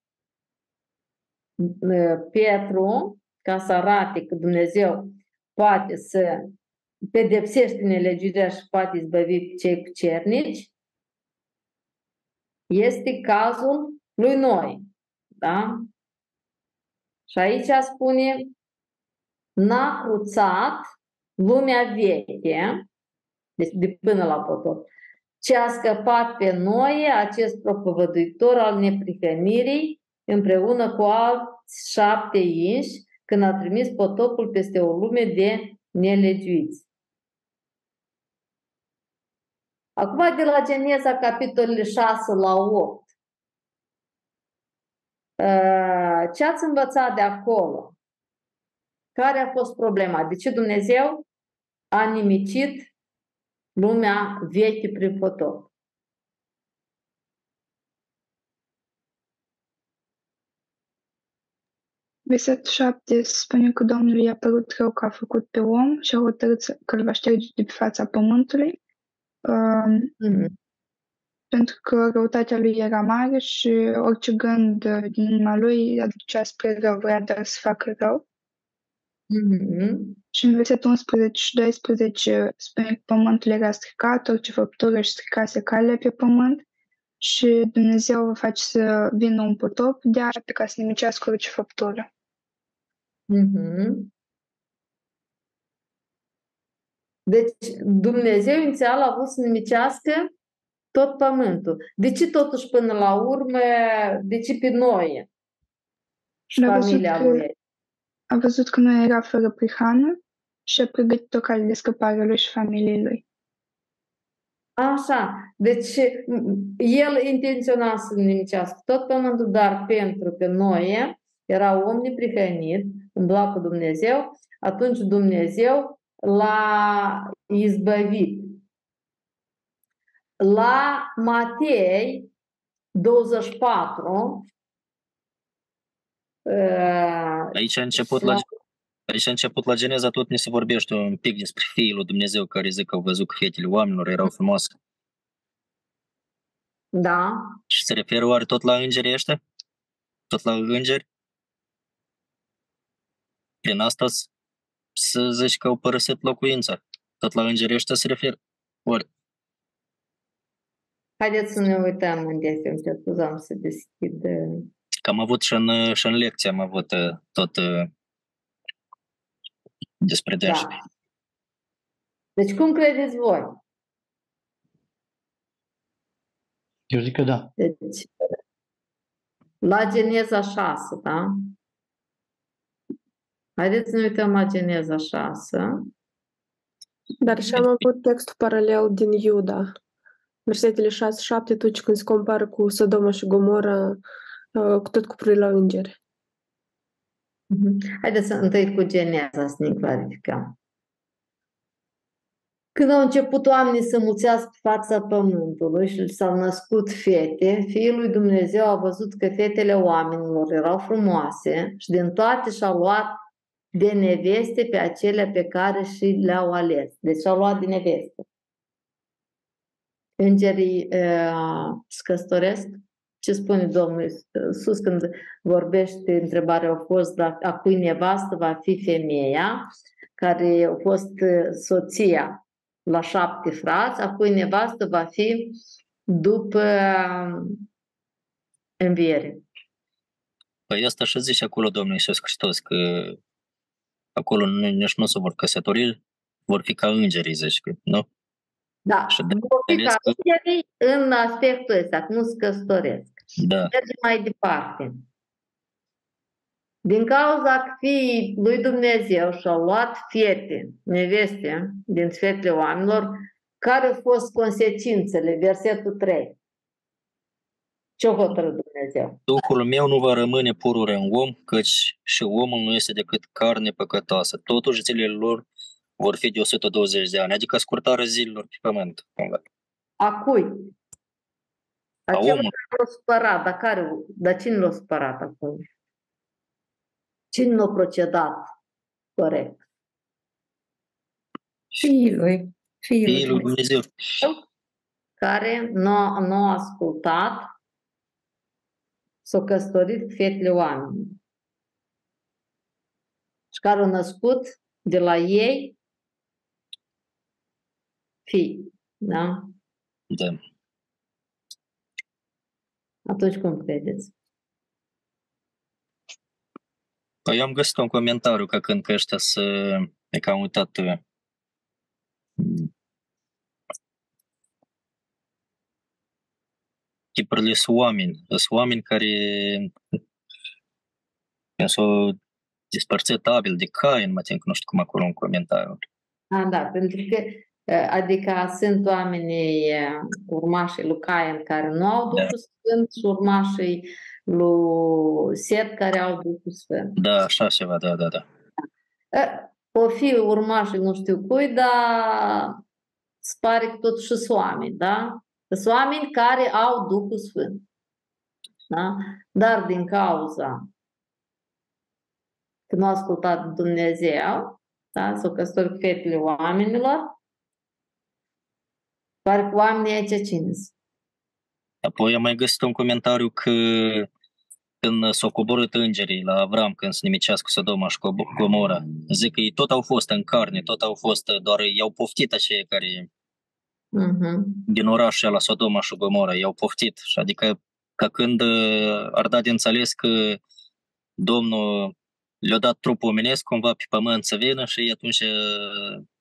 Petru, ca să arate că Dumnezeu poate să pedepsește nelegiuirea și poate izbăvi cei cu cernici, este cazul lui Noi. Da? Și aici spune, n-a cruțat lumea veche, deci de până la potop, ce a scăpat pe noi acest propovăduitor al neprihănirii împreună cu alți șapte inși când a trimis potopul peste o lume de nelegiuiți. Acum de la Geneza, capitolele 6 la 8. Uh, ce ați învățat de acolo? Care a fost problema? De ce Dumnezeu a nimicit lumea veche prin potop? Versetul 7 spune că Domnul i-a părut rău că a făcut pe om și a hotărât că îl va șterge de pe fața pământului, mm-hmm. Pentru că răutatea lui era mare și orice gând din inima lui aducea spre rău, vrea doar să facă rău. Mm-hmm. Și în versetul 11 și 12 spune că pământul era stricat, orice făptură își stricase calea pe pământ și Dumnezeu va face să vină un potop de ape ca să nimicească orice făptură. Mm-hmm. Deci Dumnezeu inițial a vrut să nimicească tot pământul. De ce totuși până la urmă, de ce pe noi și a familia văzut, lui? A văzut că noi era fără prihană și a pregătit o cale de scăpare lui și familiei lui. Așa, deci el intenționa să nimicească tot pământul, dar pentru că noi era om neprihănit, umbla cu Dumnezeu, atunci Dumnezeu l-a izbăvit. La Matei 24 Aici a început la, aici a început la Geneza, tot ne se vorbește un pic despre Fiul lui Dumnezeu care zic că au văzut că fetele oamenilor erau frumoase. Da. Și se referă oare tot la îngerii ăștia? Tot la îngeri? Prin asta să zici că au părăsit locuința. Tot la îngerii ăștia se referă. Ori. Haideți să ne uităm în desene, să scuzăm să deschid. Că am avut și în, și în lecție, am avut tot despre deci. Da. Deci cum credeți voi? Eu zic că da. Deci, la Geneza 6, da? Haideți să ne uităm la Geneza 6. Dar și am avut textul paralel din Iuda. Versetele 6-7, atunci când se compară cu Sodoma și Gomora, cu tot cu privire la îngeri. Haideți să întâi cu Geneza să ne clarificăm. Când au început oamenii să mulțească pe fața pământului și s-au născut fete, Fiul lui Dumnezeu a văzut că fetele oamenilor erau frumoase și din toate și-au luat de neveste pe acelea pe care și le-au ales. Deci au luat de neveste. Îngerii uh, scăstoresc? Ce spune Domnul sus când vorbește, întrebarea a fost dacă a cui nevastă va fi femeia, care a fost soția la șapte frați, a cui nevastă va fi după înviere. Păi asta și zice acolo Domnul Iisus Hristos, că acolo nici nu se vor căsători, vor fi ca îngerii, zici, nu? Da, și vor fi ca îngerii în aspectul ăsta, că nu se căsătoresc. Da. Mergem mai departe. Din cauza că fiii lui Dumnezeu și-au luat fete, neveste, din fetele oamenilor, care au fost consecințele? Versetul 3. Ce-o hotărât Dumnezeu? Duhul meu nu va rămâne purure în om, căci și omul nu este decât carne păcătoasă. Totuși zilele lor vor fi de 120 de ani, adică scurtarea zilelor pe pământ. Cumva. A cui? A Acela omului. care l-a supărat, dar, care, dar cine l-a supărat acum? Cine l-a procedat corect? Fiul lui. Fiul lui Fiul lui Dumnezeu. Dumnezeu. Care nu, a- nu a ascultat, s-a căsătorit cu fetele oamenilor. Și care au născut de la ei fii. Da? Da. Atunci cum credeți? Păi eu am găsit un comentariu ca când că ăștia să... E că am uitat... uh, Tipurile sunt oameni. Sunt oameni care s-au despărțit Abel de Cain, mă tem că nu știu cum acolo un comentariu. A, da, pentru că eh, adică sunt oamenii eh, urmașii lui Cain care nu au Da. Duhul Sfânt și urmașii lui Set care au Duhul Sfânt. Da, așa ceva, da, da, da. Eh, O fi urmașii nu știu cui, dar se pare că totuși sunt oameni, da? Sunt oameni care au Duhul Sfânt. Da? Dar din cauza că nu au ascultat de Dumnezeu, da? s-au căsătorit cu fetele oamenilor, pare că oamenii aici cine sunt? Apoi am mai găsit un comentariu că când s-au coborât îngerii la Avram când se nimicească Sodoma și Gob- Gomora, zic că ei tot au fost în carne, tot au fost, doar i-au poftit aceia care Mhm. din orașul la Sodoma și Gomora, i-au poftit. Și adică ca când uh, ar da de înțeles că Domnul le-a dat trupul omenesc cumva pe pământ să vină și atunci uh, m,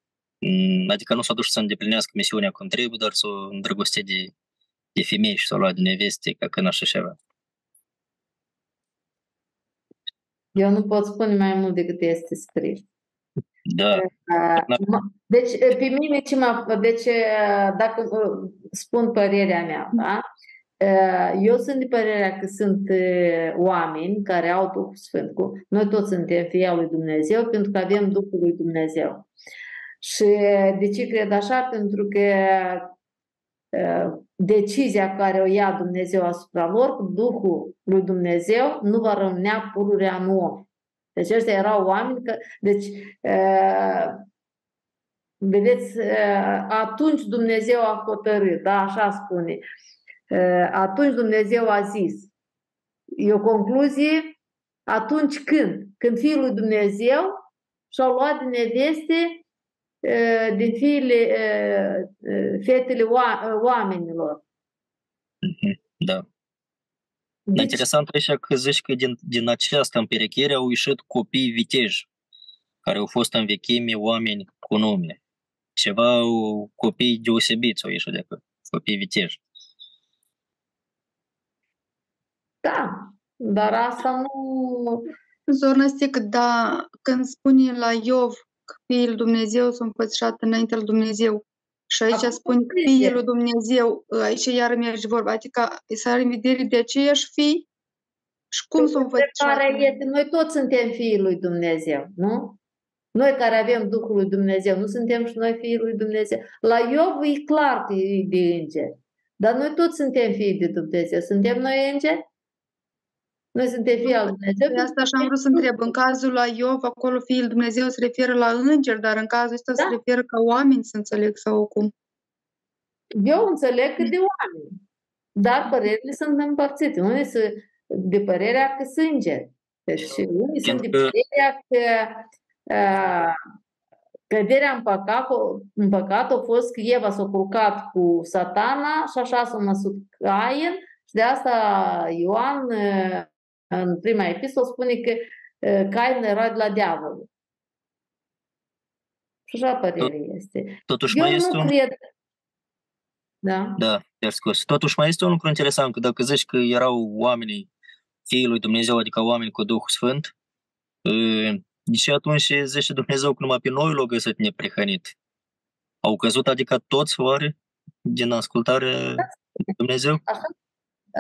adică nu s-a dus să îndeplinească misiunea cum trebuie, dar s-a îndrăgostit de, de femei și s-a luat de neveste, ca când așa ceva. Eu nu pot spune mai mult decât este scris. Da, Uh, mă- Deci, uh, pe mine ce mă... Deci, uh, dacă uh, spun părerea mea, da? Uh, Eu sunt de părerea că sunt uh, oameni care au Duhul Sfânt. Cu- Noi toți suntem fii al lui Dumnezeu pentru că avem Duhul lui Dumnezeu. Și uh, de ce cred așa? Pentru că uh, decizia care o ia Dumnezeu asupra lor, Duhul lui Dumnezeu nu va rămânea pururea în om. Deci ăștia erau oameni că, deci uh, vedeți, uh, atunci Dumnezeu a hotărât, da, așa spune. Uh, Atunci Dumnezeu a zis. E o concluzie atunci când? Când Fiul lui Dumnezeu și-au luat din neveste uh, din fiile, uh, uh, fetele oa- oamenilor. mhm, da. Dar Deci, interesant aici că zici că din, din această împerechiere au ieșit copii viteji, care au fost în vechime oameni cu nume. Ceva au- copii deosebiți au ieșit de acolo, copii viteji. da, dar asta nu... Zornăstic, da, când spune la Iov că fiul lui Dumnezeu s-a împățișat înaintea lui Dumnezeu și aici Acum spune că înțeleg. fiul lui Dumnezeu, aici iar merge vorba, adică să are în vedere de aceeași fi și cum s-a împățișat. Întrebarea este, noi toți suntem fiii lui Dumnezeu, nu? Noi care avem Duhul lui Dumnezeu, nu suntem și noi fiii lui Dumnezeu. La Iov e clar că e de îngeri. Dar noi toți suntem fii de Dumnezeu. Suntem noi îngeri? Noi suntem fii al Dumnezeu. De asta așa am vrut să întreb. În cazul la Iov, acolo fiul lui Dumnezeu se referă la îngeri, dar în cazul ăsta se Da. referă ca oameni, să înțeleg, sau cum. Eu înțeleg că de oameni. Dar părerile sunt împărțite. Unii sunt de părerea că sunt îngeri. Deci unii sunt de Pentru că- părerea că uh, căderea în păcat, în păcat a fost că Eva s-a culcat cu satana și așa s-a născut Cain și de asta Ioan uh, în prima epistolă spune că uh, Cain era de la diavol. Și așa părere este. Totuși Eu mai este nu un... cred. Da? Da, te scos. Totuși mai este un lucru interesant, că dacă zici că erau oamenii fiii lui Dumnezeu, adică oameni cu Duhul Sfânt, ă, de ce atunci zice Dumnezeu că numai pe noi l-a găsit neprihănit? Au căzut, adică toți oare din ascultarea lui Dumnezeu? Așa,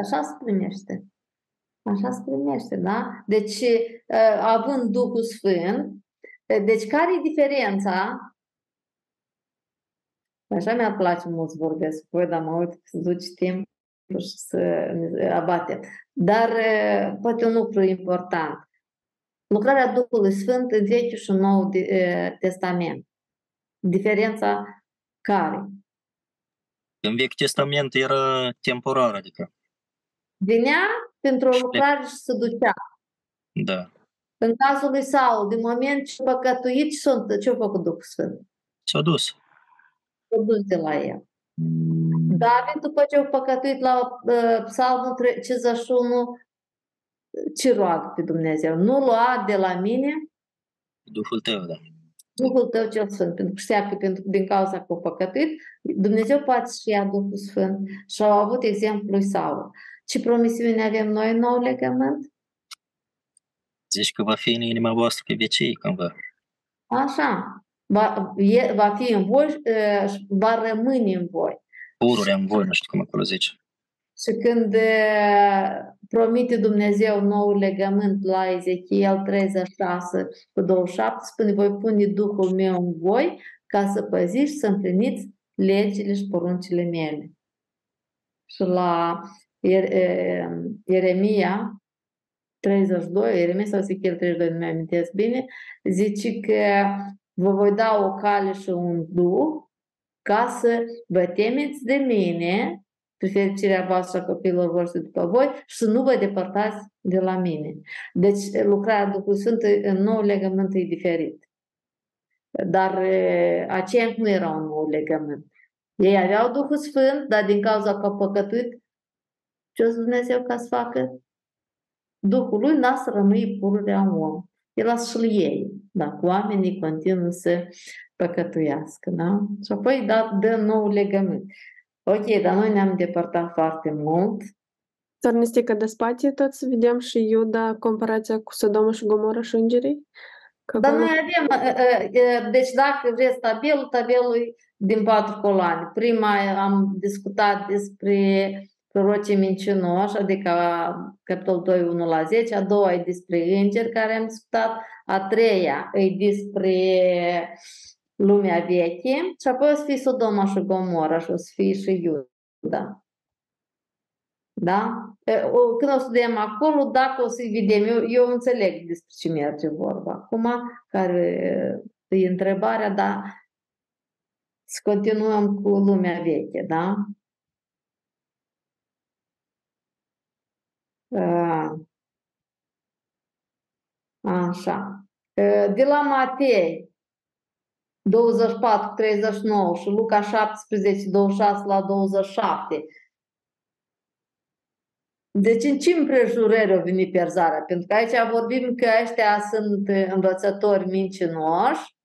așa se primește. Așa se primește, da? Deci, uh, având Duhul Sfânt, uh, deci care e diferența Așa mi-ar place mult să vorbesc cu voi, dar mă uit să duci timp și să ne abatem. Dar eh, poate un lucru important. Lucrarea Duhului Sfânt în Vechiul și Noul eh, Testament. Diferența care? În Vechiul Testament era temporar, adică, Venea pentru o lucrare și se ducea. da. În cazul lui Saul, din moment ce a păcătuit, ce a ce a făcut Duhul Sfânt? S-a dus. S-a dus de la el. David, după ce a păcătuit la uh, Psalmul 51, ce roagă pe Dumnezeu? Nu lua de la mine Duhul tău, da. Duhul tău cel Sfânt, pentru că știa că pentru, din cauza că a păcătuit, Dumnezeu poate să ia Duhul Sfânt și au avut exemplul lui Saul. Ce promisiune avem noi în nou legământ? Zici că va fi în inima voastră pe vecii cândva. Așa. Va, e, va fi în voi uh, și va rămâne în voi. Pururea în voi, nu știu cum acolo zice. Și când uh, promite Dumnezeu nou legământ la Ezechiel 36 cu 27, spune, voi pune Duhul meu în voi ca să păziți și să împliniți legile și poruncile mele. Și la Ieremia 32, Ieremia sau Ezechiel 32, nu mi amintesc bine, zice că vă voi da o cale și un duh ca să vă temeți de mine, pe fericirea voastră a copiilor voștri după voi și să nu vă depărtați de la mine. Deci lucrarea Duhului Sfânt în nou legământ e diferit. Dar aceia nu erau un nou legământ. Ei aveau Duhul Sfânt, dar din cauza că au păcătuit, ce o Dumnezeu ca să facă? Duhul lui n-a să rămâi pururea un om. El a să-l iei, dacă oamenii continuă să păcătuiască. Da? Și apoi da, dă nou legământ. Ok, dar noi ne-am depărtat foarte mult. Țărnistică de spație, tot să vedem și Iuda comparația cu Sodoma și Gomora și îngerii? Că Dar acolo- noi avem, deci dacă vreți tabelul, tabelul e din patru coloane. Prima am discutat despre prorocii mincinoși, adică capitolul 2, 1 la 10, a doua e despre îngeri care am discutat, a treia e despre lumea veche și apoi o să fie Sodoma și Gomora și o să fie și Iuda. Da? E, o- Când o studiem acolo, dacă o să vedem, eu, eu înțeleg despre ce merge vorba. Acum, care e întrebarea, da, să continuăm cu lumea veche, da? Uh, Așa. Uh, De la Matei 24, 39 și Luca 17, 26 la 27. Deci în ce împrejurări a venit pierzarea? Pentru că aici vorbim că ăștia sunt învățători mincinoși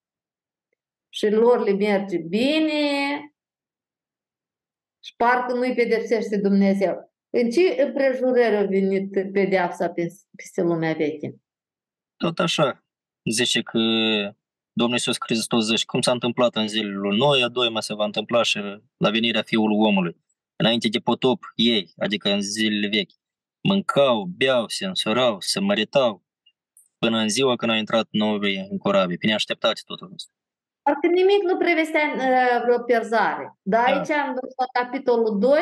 și lor le merge bine și parcă nu-i pedepsește Dumnezeu. În ce împrejurări a venit pedeapsa peste peste lumea veche? Tot așa. Zice că Domnul Iisus Hristos zice cum s-a întâmplat în zilele lui Noe, a doilea se va întâmpla și la venirea Fiului Omului. Înainte de potop, ei, adică în zilele vechi, mâncau, beau, se însurau, se măritau, până în ziua când a intrat Noe în corabie. Pe neașteptate totul ăsta. Parcă nimic nu prevestea uh, vreo pierzare. Dar Da. aici am văzut la capitolul 2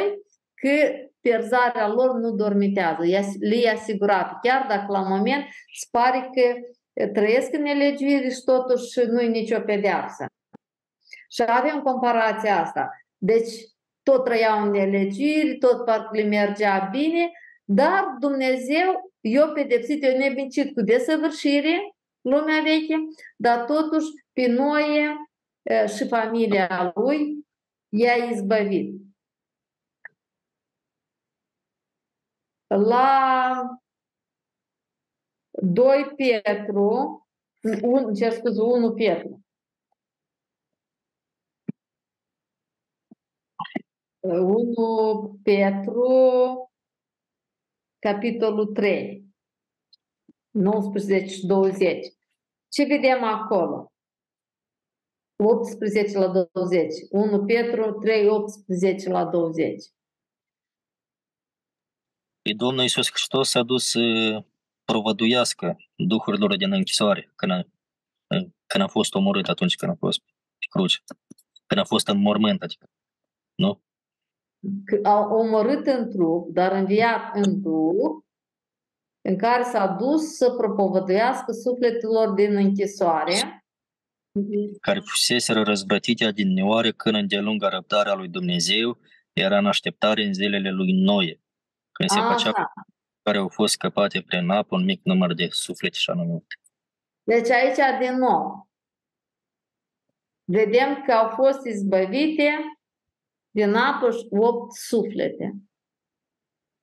că pierzarea lor nu dormitează, e- le e asigurat, chiar dacă la moment se pare că uh, trăiesc în nelegiuire și totuși nu e nicio pedeapsă. Și avem comparația asta. Deci tot trăiau în nelegiuire, tot parcă le mergea bine, dar Dumnezeu i-a pedepsit, i-a nebincit cu desăvârșire lumea veche, dar totuși pe noi eh, și familia lui i-a izbăvit. La 2 Petru, un, cer scuze, 1 Petru. 1 Petru, capitolul 3, 19 și 20. Ce vedem acolo? 18 la 20. 1 Petru 3, 18 la 20. Și Domnul Iisus Hristos s-a dus să provăduiască duhurilor din închisoare când a, când a fost omorât atunci când a fost pe cruce. când a fost în mormânt, adică. Nu? Că a omorât în trup, dar înviat în trup, în care s-a dus să propovăduiască sufletelor din închisoare, care fuseseră răzvrătite adineoare când îndelungă răbdarea lui Dumnezeu era în așteptare în zilele lui Noe, când se făcea Aha. care au fost scăpate prin apă un mic număr de suflete și anume. Deci aici, din nou, vedem că au fost izbăvite din apă și opt suflete.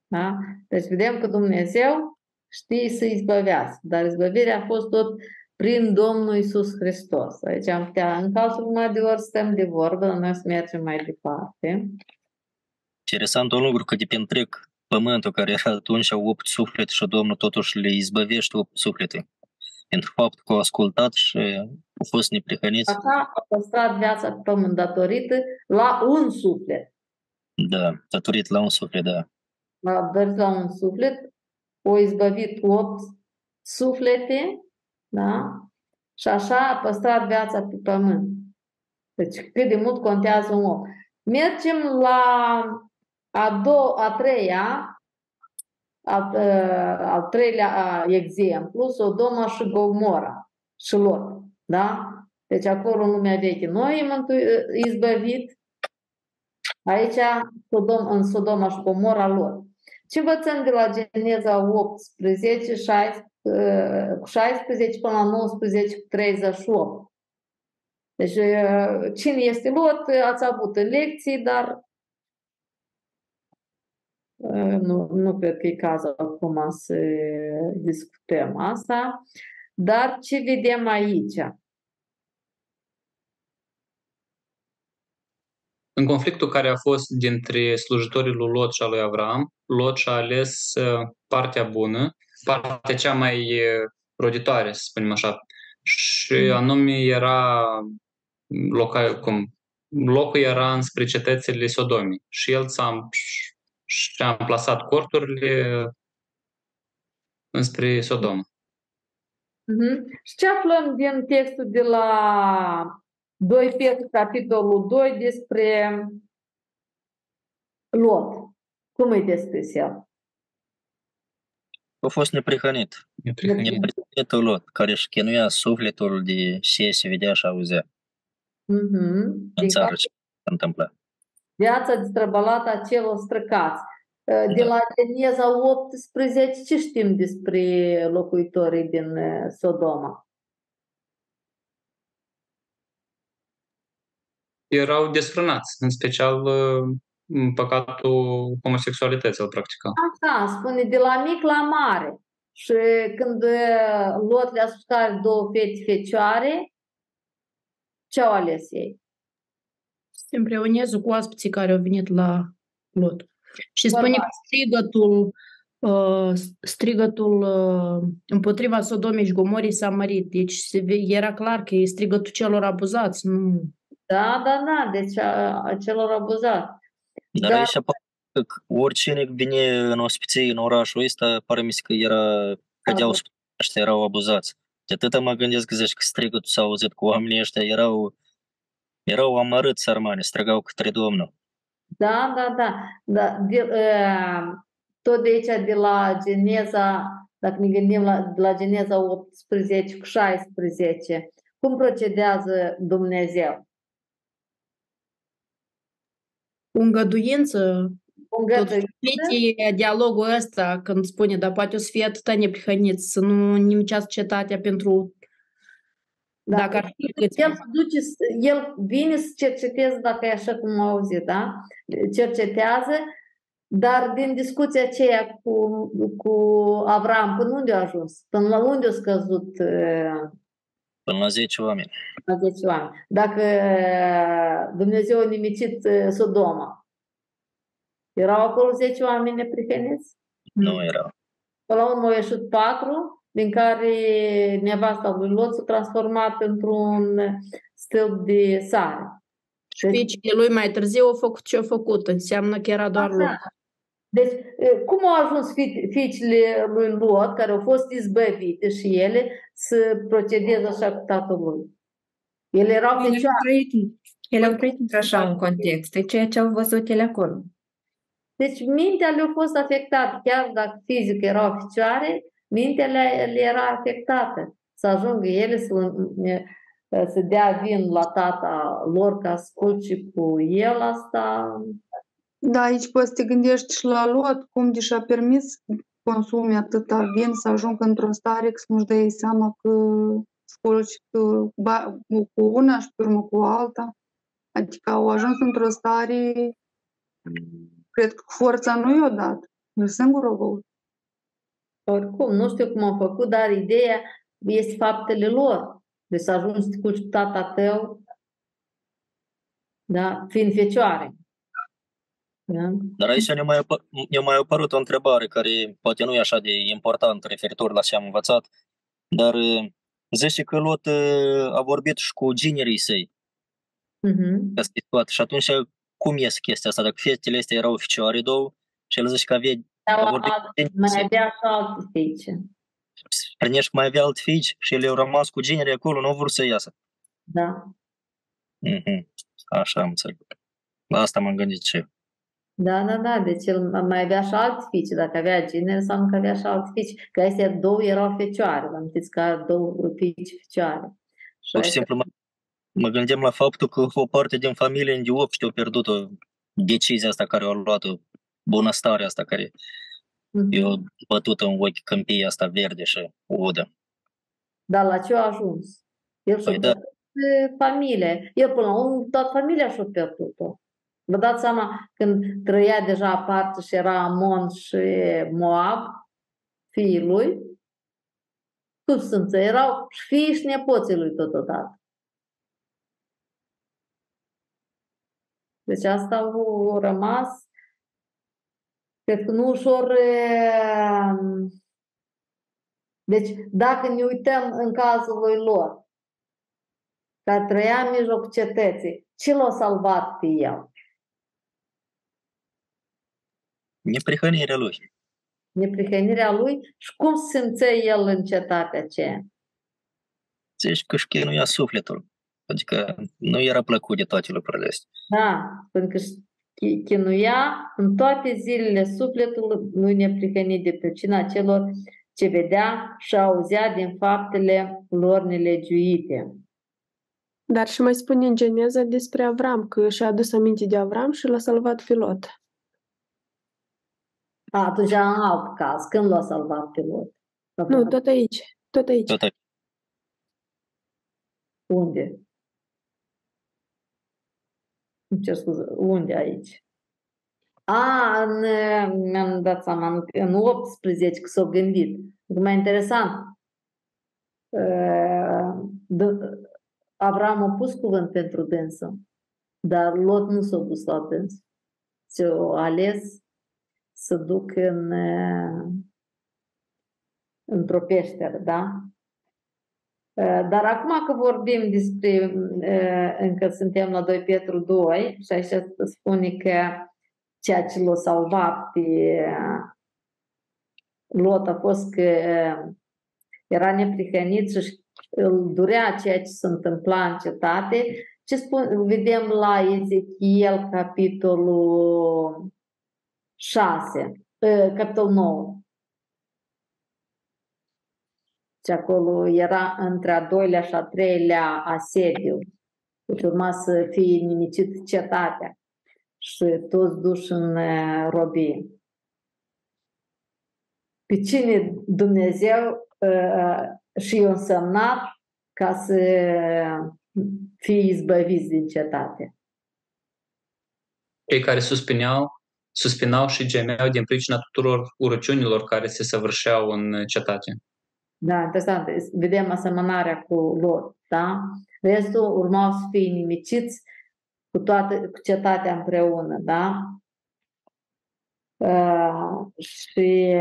Da? Deci vedem că Dumnezeu știe să izbăvească, dar izbăvirea a fost tot prin Domnul Isus Hristos. Aici am putea, în cazul urmă de ori stăm de vorbă, dar noi să mergem mai departe. Interesant un lucru că de pe întreg pământul care era atunci au opt suflete și Domnul totuși le izbăvește opt suflete. Pentru faptul că au ascultat și au fost neprihăniți. Așa a păstrat viața pe pământ datorită la un suflet. Da, datorită la un suflet, da. a dorit la un suflet, o izbăvit opt suflete, da? Și așa a păstrat viața pe pământ. Deci cât de mult contează un om. Mergem la a, do- a treia, al, uh, al treilea uh, exemplu, Sodoma și Gomora și Lot. Da? Deci acolo în lumea veche noi am mântu- izbăvit, aici Sodom, în Sodoma și Gomora Lot. Ce învățăm de la Geneza 18, 16, uh, cu 16 până la 19 cu 38? Deci uh, cine este Lot ați avut în lecții, dar uh, nu, nu cred că e cazul acum să discutăm asta. Dar ce vedem aici? În conflictul care a fost dintre slujitorii lui Lot și al lui Avram, Lot și-a ales uh, partea bună, partea cea mai uh, roditoare, să spunem așa. Și anume era loca, cum, locul era înspre cetățile Sodomii. Și el s-a, și-a amplasat corturile înspre Sodoma. Uh-huh. Și ce aflăm din textul de la 2 Petru, capitolul 2, despre Lot? Cum îi descris el? A fost neprihănit. Neprihănit. Neprihănitul Lot, care își chinuia sufletul de ce se vedea și auzea Uh-huh. în Din țară care ce se întâmplă. Viața destrăbălată a celor străcați. De Da. la Geneza 18, ce știm despre locuitorii din eh, Sodoma? Erau desfrânați, în special uh, în păcatul homosexualității îl practica. Așa, spune de la mic la mare. Și când eh, Lot le-a spus că are două fete fecioare, ce au ales ei? Se împreuneze cu oaspeții care au venit la Lot. Și spune că Bărbați. strigătul, uh, strigătul uh, împotriva Sodomei și Gomorii s-a mărit. Deci se ve- era clar că e strigătul celor abuzați. Nu. Da, da, da, deci a, a celor abuzați. Dar Da. aici apare că oricine vine în ospiție în orașul ăsta, pare mi se că era, cădeau Abu- sub ăștia erau abuzați. De atâta mă gândesc că zici că strigătul s-a auzit cu oamenii ăștia, erau, erau amărâți sărmani, strigau către Domnul. Da, da, da. da de, uh, tot de aici, de la Geneza, dacă ne gândim la, de la Geneza 18 cu 16, cum procedează Dumnezeu? Cu îngăduință, Cu tot îngăduință? știți dialogul ăsta când spune, dar poate o să fie atâta neprihăniți, să nu nimicească cetatea pentru Da. dacă ar fi câți El, se duce, să- el vine să cerceteze dacă e așa cum am auzit, da? Cercetează, dar din discuția aceea cu, cu Avram, până unde a ajuns? Până la unde a scăzut uh, Până la 10 oameni. la 10 oameni? Dacă uh, Dumnezeu a nimicit uh, Sodoma, erau acolo 10 oameni neprihăniți? Nu erau. Până la urmă au ieșit patru, din care nevasta lui Lot s-a transformat într-un stâlp de sare. Și fiicele lui mai târziu au făcut ce au făcut, înseamnă că era doar Așa. Lot. Deci, e, cum au ajuns fi- fiicele lui Lot, care au fost izbăvite și ele, să procedeze așa cu tatăl lui? Ele erau Ele au fecioare. trăit Ele au trăit într-așa un context, e ceea ce au văzut ele acolo. Deci mintea le-a fost afectată, chiar dacă fizic erau ficioare, mintea le, le era afectată. Să ajungă ele să, să dea vin la tata lor ca să culci cu el asta. Da, aici poți să te gândești și la Lot, cum de și-a permis consumi atâta vin să ajungă într-o stare că să nu-și dea seama că sculci cu, cu una și pe urmă cu alta. Adică au ajuns într-o stare, cred că forța nu i-o dat, el singur o băut. Oricum, nu știu cum au făcut, dar ideea este faptele lor. Deci să ajungi să te culci cu tata tău, da? fiind fecioare. Da? Dar aici ne mai, ne mai apărut o întrebare care poate nu e așa de importantă referitor la ce am învățat, dar zice că Lot a vorbit și cu ginerii săi. Uh-huh. Și atunci cum iese chestia asta? Dacă fetele astea erau ficioare două și el zice că avea... Da, a vorbit mai avea și alte fiice. Spunești că mai avea alte fiici și ele au rămas cu ginerii acolo, nu vor să iasă. Da. Uh-huh. Așa am înțeles. La asta m-am gândit și eu. Da, da, da, deci el mai avea și alți fiici, dacă avea genere, înseamnă că avea și alți fiici, că astea două erau fecioare, am știți că două fiici fecioare. Pur și simplu mă, mă gândeam la faptul că o parte din familie în 8 au pierdut-o decizia asta care au luat-o, bunăstarea asta care mm-hmm. i-a bătut în ochi câmpia asta verde și udă. Dar la ce a ajuns? El și-a păi da. familie. El până la urmă, toată familia și-a pierdut-o. Vă dați seama, când trăia deja aparte și era Amon și Moab, fiii lui, cum sunt? Erau și fiii și nepoții lui totodată. Deci asta au rămas, cred că nu ușor... Deci, dacă ne uităm în cazul lui lor, care trăia în mijlocul cetății, ce l-a salvat pe el? Neprihănirea lui. Neprihănirea lui și cum simțea el în cetatea aceea? Zici că își chinuia sufletul. Adică nu era plăcut de toate lucrurile astea. Da, pentru că chinuia în toate zilele sufletul nu neprihănit de pricina celor ce vedea și auzea din faptele lor nelegiuite. Dar și mai spune în Geneza despre Avram, că și-a adus aminte de Avram și l-a salvat Filot. A, atunci în alt caz. Când l-a salvat pe Lot? Nu, tot aici. Tot aici. Tot aici. Unde? Îmi cer scuze. Unde aici? A, în, mi-am dat seama, în, în 18 că s-au gândit. Mai interesant. Avram a pus cuvânt pentru dânsă, dar Lot nu s-a dus la dâns. S-a ales să duc în, într-o peșteră, da? Dar acum că vorbim despre, încă suntem la 2 Petru 2 și aici spune că ceea ce l-a salvat pe Lot a fost că era neprihănit și îl durea ceea ce se întâmpla în cetate. Ce spun, vedem la Ezechiel, capitolul 6, capitolul 9. Și acolo era între a doilea și a treilea asediu. Deci urma să fie nimicit cetatea și toți duși în robie. Pe cine Dumnezeu și i-a însemnat ca să fie izbăviți din cetate. Cei care suspineau suspinau și gemeau din pricina tuturor urăciunilor care se săvârșeau în cetate. Da, interesant. Vedem asemănarea cu lor, da? Restul urmau să fie nimiciți cu, toată, cu cetatea împreună, da? Uh, și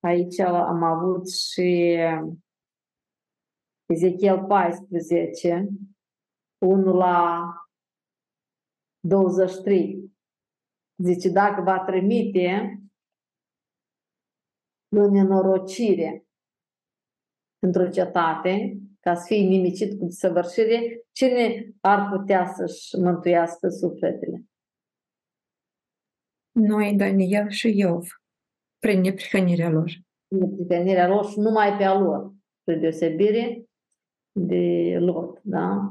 aici am avut și Ezechiel 14, 1 la 23. Zice, dacă va trimite o nenorocire într-o cetate, ca să fie nimicit cu desăvârșire, cine ar putea să-și mântuiască sufletele? Noi, Daniel și Iov, prin neprihănirea lor. Neprihănirea lor și numai pe a lor, spre deosebire de Lot, da?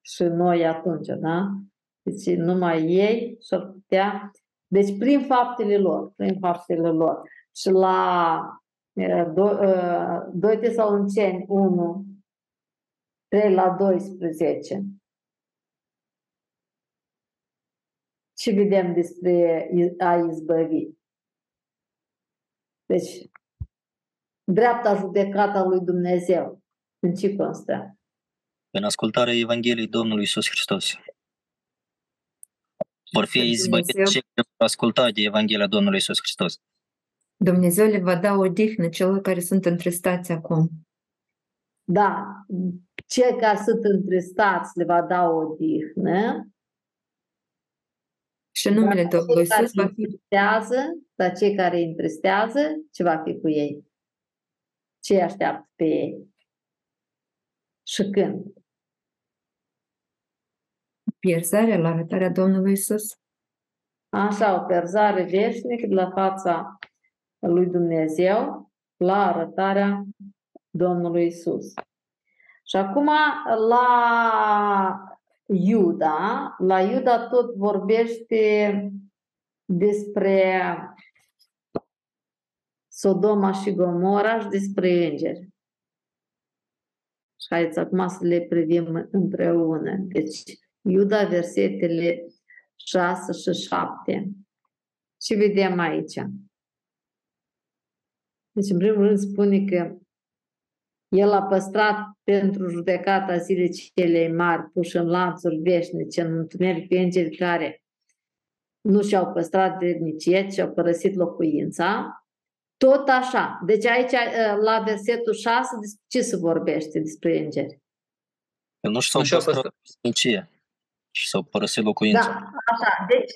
Și noi atunci, da? Deci numai ei și-ar putea... Deci prin faptele lor, prin faptele lor. Și la 2 Tesaloniceni 1, 3 la 12. Ce vedem despre a izbăvi? Deci, dreapta judecata lui Dumnezeu, în ce constă? În ascultarea Evangheliei Domnului Isus Hristos. Vor fi izbăviți cei care vor asculta de Evanghelia Domnului Isus Hristos. Dumnezeu le va da odihnă celor care sunt întristați acum. Da, cei care sunt întristați le va da odihnă. Și numele Domnului Iisus va fi... Dar cei care îi întristează, ce va fi cu ei? Ce așteaptă pe ei? Și când? Pierzarea la arătarea Domnului Iisus. Așa, o pierzare veșnică de la fața lui Dumnezeu la arătarea Domnului Isus. Și acum la Iuda, la Iuda tot vorbește despre Sodoma și Gomora și despre îngeri. Și haideți acum să le privim împreună. Deci, Iuda, versetele 6 și 7. Și vedem aici. Deci, în primul rând, spune că el a păstrat pentru judecata zilei cele mari, puși în lanțuri veșnice, în întuneric pe îngeri care nu și-au păstrat vrednicie, și au părăsit locuința. Tot așa. Deci aici, la versetul 6, despre ce se vorbește despre îngeri? Că nu și-au păstrat vrednicie și s-au părăsit locuința. Da, așa. Deci,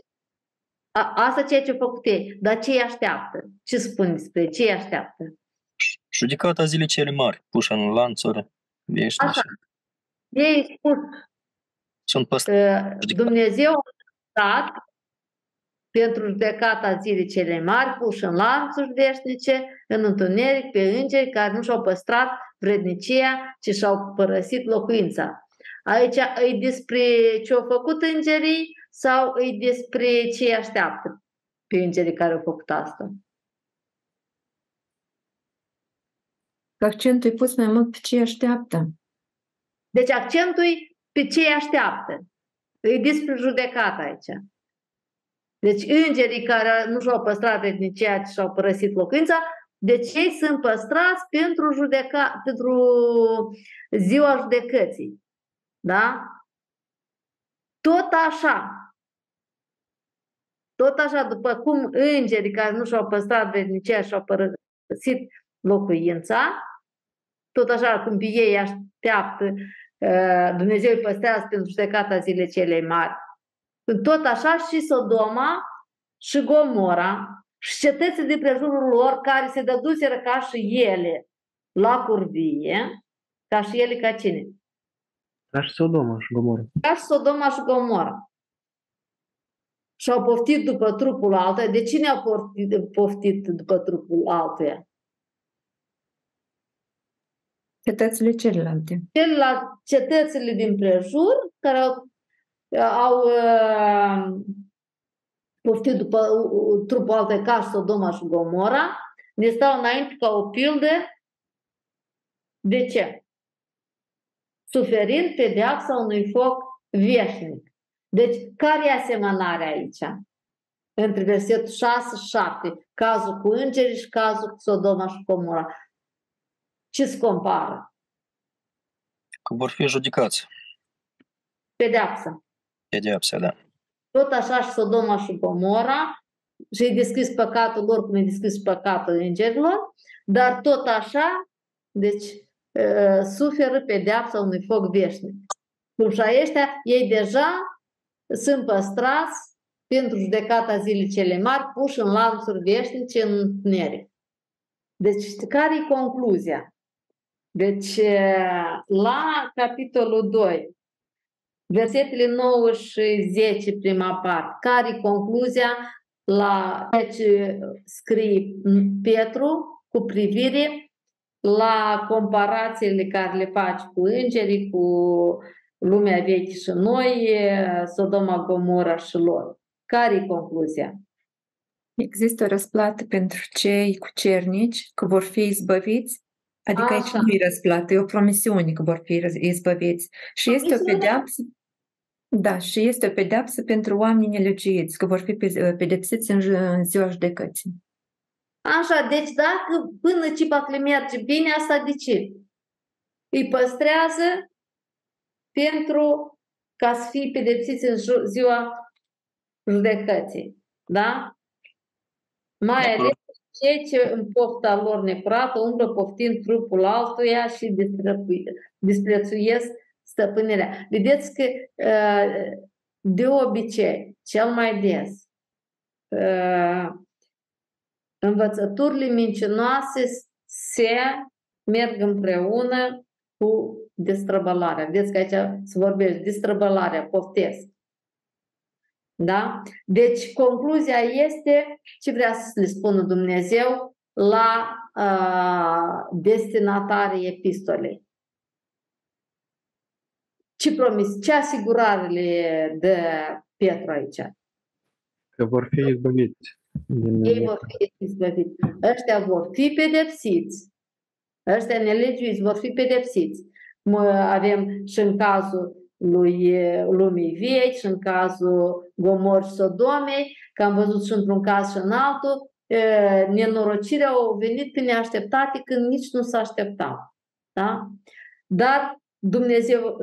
a, asta ceea ce a făcut ei. Dar ce îi așteaptă? Ce spun despre ce îi așteaptă? Judecata zilei cele mari, puși în lanțuri veșnice. Așa. Ei spun Sunt păstrați. Dumnezeu a stat pentru judecata zilei cele mari, puși în lanțuri veșnice, în întuneric, pe îngeri care nu și-au păstrat vrednicia, ci și-au părăsit locuința. Aici e despre ce au făcut îngerii sau e despre ce așteaptă pe îngerii care au făcut asta? Accentul e pus mai mult pe ce așteaptă. Deci accentul e pe ce așteaptă. E despre judecat aici. Deci îngerii care nu și-au păstrat vrednicia, ci și-au părăsit locuința, deci ei sunt păstrați pentru, judeca, pentru ziua judecății. Da? Tot așa. Tot așa, după cum îngerii care nu și-au păstrat vrednicia și-au părăsit locuința, tot așa cum pe ei așteaptă, Dumnezeu îi păstrează pentru judecata zilei cele mari. Tot așa și Sodoma și Gomora și cetățile de prejurul lor care se dăduseră ca și ele la curvie, ca și ele ca cine? Ca și Sodoma și Gomora. Ca și Sodoma și Gomora. Și au poftit după trupul altuia. De cine au poftit, poftit după trupul altuia? Cetățile celelalte. Celelalte cetățile din prejur care au, au uh, poftit după uh, trupul altuia ca și Sodoma și Gomora, ne stau înainte ca o pildă. De ce? Suferind pedeapsa unui foc veșnic. Deci, care e asemănarea aici? Între versetul 6 și 7, cazul cu îngerii și cazul cu Sodoma și Gomora. Ce se compară? Că vor fi judecați. Pedeapsa. Pedeapsa, da. Tot așa și Sodoma și Gomora și e deschis păcatul lor cum e deschis păcatul îngerilor, dar tot așa, deci, uh, suferă pedeapsa unui foc veșnic. Cum și ăștia, ei deja sunt păstrați pentru judecata zilei cele mari, puși în lanțuri veșnice în întuneric. Deci, care e concluzia? Deci, la capitolul 2, versetele 9 și 10, prima parte, care e concluzia la ceea ce scrie Petru cu privire la comparațiile care le faci cu îngerii, cu lumea veche și noi, Sodoma, Gomora și lor. Care e concluzia? Există o răsplată pentru cei cu cernici, că vor fi izbăviți Adică Așa. aici nu e răsplată, e o promisiune că vor fi izbăviți. Și este o pedeapsă, da, și este o pedeapsă pentru oamenii nelegiuiți, că vor fi pedepsiți în ziua judecății. Așa, deci dacă până cipac le merge bine, asta de ce? Îi păstrează pentru ca să fie pedepsiți în ziua judecății. Da? Mai ales cei ce în pofta lor neprată umblă poftind trupul altuia și disprețuiesc stăpânirea. Vedeți că de obicei, cel mai des, învățăturile mincinoase se merg împreună cu destrăbălarea. Vedeți că aici se vorbește destrăbălarea, poftesc. Da? Deci, concluzia este ce vrea să le spună Dumnezeu la uh, destinatarii epistolei. Ce promis, ce asigurare le dă Petru aici? Că vor fi izbăviți. Ei vor fi izbăviți. Ăștia vor fi pedepsiți. Ăștia nelegiuiți vor fi pedepsiți. Avem și în cazul lui lumii vechi și în cazul Gomor și Sodomei, că am văzut și într-un caz și în altul, nenorocirea au venit pe neașteptate când nici nu s-a așteptat. Da? Dar Dumnezeu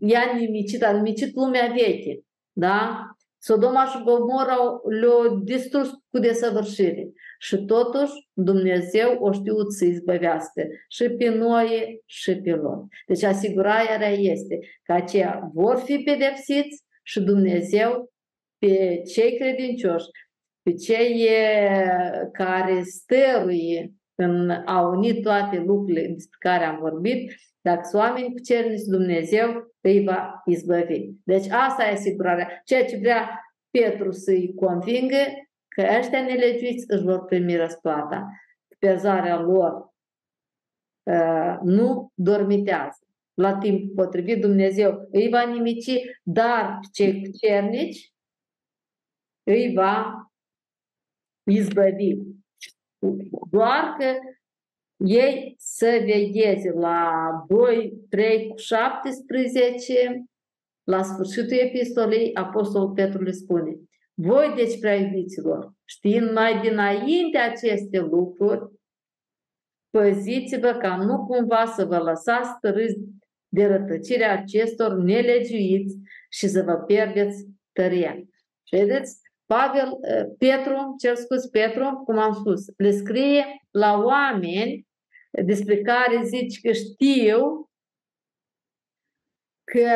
i-a nimicit, a nimicit lumea veche. Da? Sodoma și Gomora le-au distrus cu desăvârșire. Și totuși Dumnezeu o știut să izbăvească și pe noi și pe lor. Deci asigurarea este că aceia vor fi pedepsiți și Dumnezeu pe cei credincioși, pe cei care stăruie în a unit toate lucrurile despre care am vorbit, dacă sunt oameni puternici, Dumnezeu îi va izbăvi. Deci asta e asigurarea. Ceea ce vrea Petru să-i convingă că ăștia nelegiuiți își vor primi răsplata. Pezarea lor uh, nu dormitează. La timp potrivit Dumnezeu îi va nimici, dar cei cernici îi va izbăvi. Doar că ei să vegheze la 2, 3 cu 17, la sfârșitul epistolei, Apostolul Petru le spune voi, deci, prea iubiților, știind mai dinainte aceste lucruri, păziți-vă ca nu cumva să vă lăsați stărâți de rătăcirea acestor nelegiuiți și să vă pierdeți tăria. Vedeți? Pavel, eh, Petru, cel scuz Petru, cum am spus, le scrie la oameni despre care zici că știu că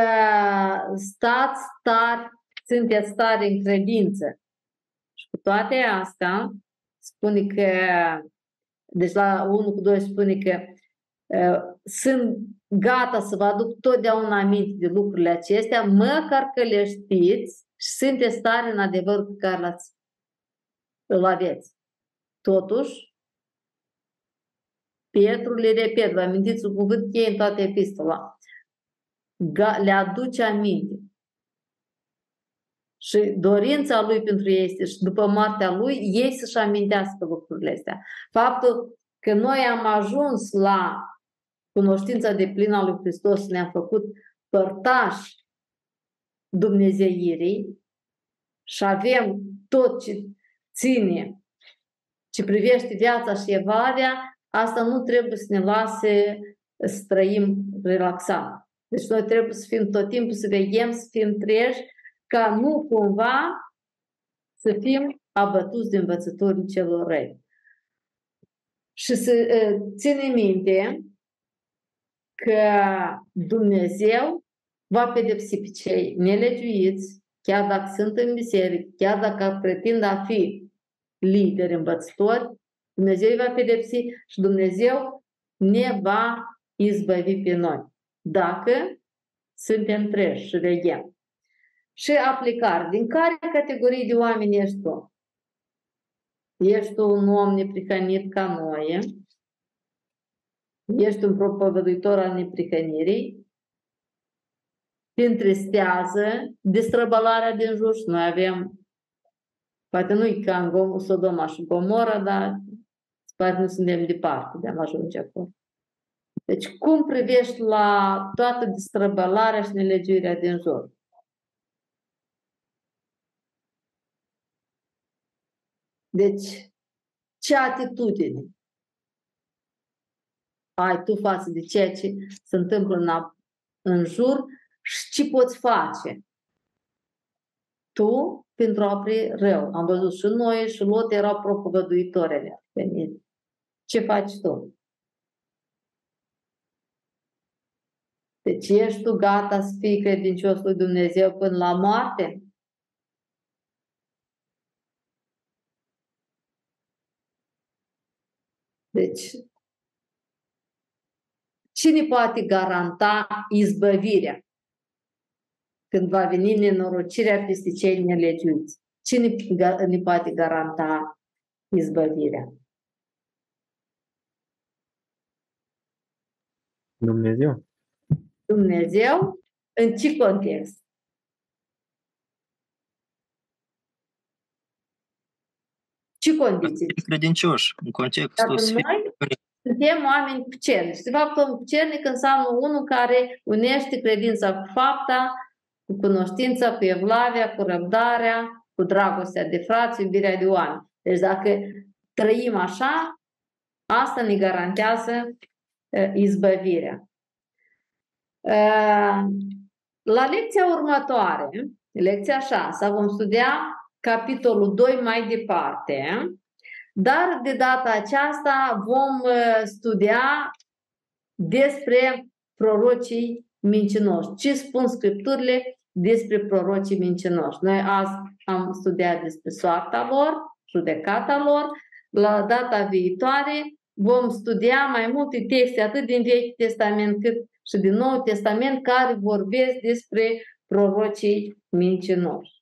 stați tari sunteți tare în credință. Și cu toate astea, spune că, deci la 1 cu 2 spune că uh, sunt gata să vă aduc totdeauna aminte de lucrurile acestea, măcar că le știți și sunteți tare în adevăr pe care l-ați, îl aveți. Totuși, Petru le repet, vă amintiți un cuvânt cheie în toate epistola. Le aduce aminte. Și dorința lui pentru ei este și după moartea lui, ei să-și amintească lucrurile astea. Faptul că noi am ajuns la cunoștința de plină a lui Hristos și ne-am făcut părtași Dumnezeirii și avem tot ce ține, ce privește viața și evlavia, asta nu trebuie să ne lase să trăim relaxat. Deci noi trebuie să fim tot timpul, să veghem, să fim treji ca nu cumva să fim abătuți de învățătorii celor răi. Și să ține minte că Dumnezeu va pedepsi pe cei nelegiuiți, chiar dacă sunt în biserică, chiar dacă pretind a fi lideri învățători, Dumnezeu îi va pedepsi și Dumnezeu ne va izbăvi pe noi. Dacă suntem treji și veghem. Și aplicare. Din care categorii de oameni ești tu? Ești tu un om neprihănit ca noi? Ești un propovăduitor al neprihănirii? Te întristează destrăbălarea din jur și noi avem Poate nu-i ca în Sodoma și Gomora, dar poate nu suntem departe de a ajunge acolo. Deci cum privești la toată distrăbălarea și nelegiuirea din jur? Deci, ce atitudine ai tu față de ceea ce se întâmplă în, în jur și ce poți face? Tu pentru a opri rău. Am văzut și noi și Lot erau propovăduitori venit. Ce faci tu? Deci ești tu gata să fii credincios lui Dumnezeu până la moarte? Deci, cine poate garanta izbăvirea? când va veni nenorocirea peste cei nelegiuiți? Cine ne poate garanta izbăvirea? Dumnezeu. Dumnezeu? În ce context? Ce condiții? Credincioși, în contextul noi suntem oameni puternici. De fapt, om puternic înseamnă unul care unește credința cu fapta, cu cunoștința, cu evlavia, cu răbdarea, cu dragostea de frați, iubirea de oameni. Deci dacă trăim așa, asta ne garantează uh, izbăvirea. Uh, la lecția următoare, lecția 6, vom studia capitolul 2 mai departe, dar de data aceasta vom studia despre prorocii mincinoși. Ce spun scripturile despre prorocii mincinoși. Noi azi am studiat despre soarta lor, judecata lor. La data viitoare vom studia mai multe texte, atât din Vechiul Testament cât și din Noul Testament, care vorbesc despre prorocii mincinoși.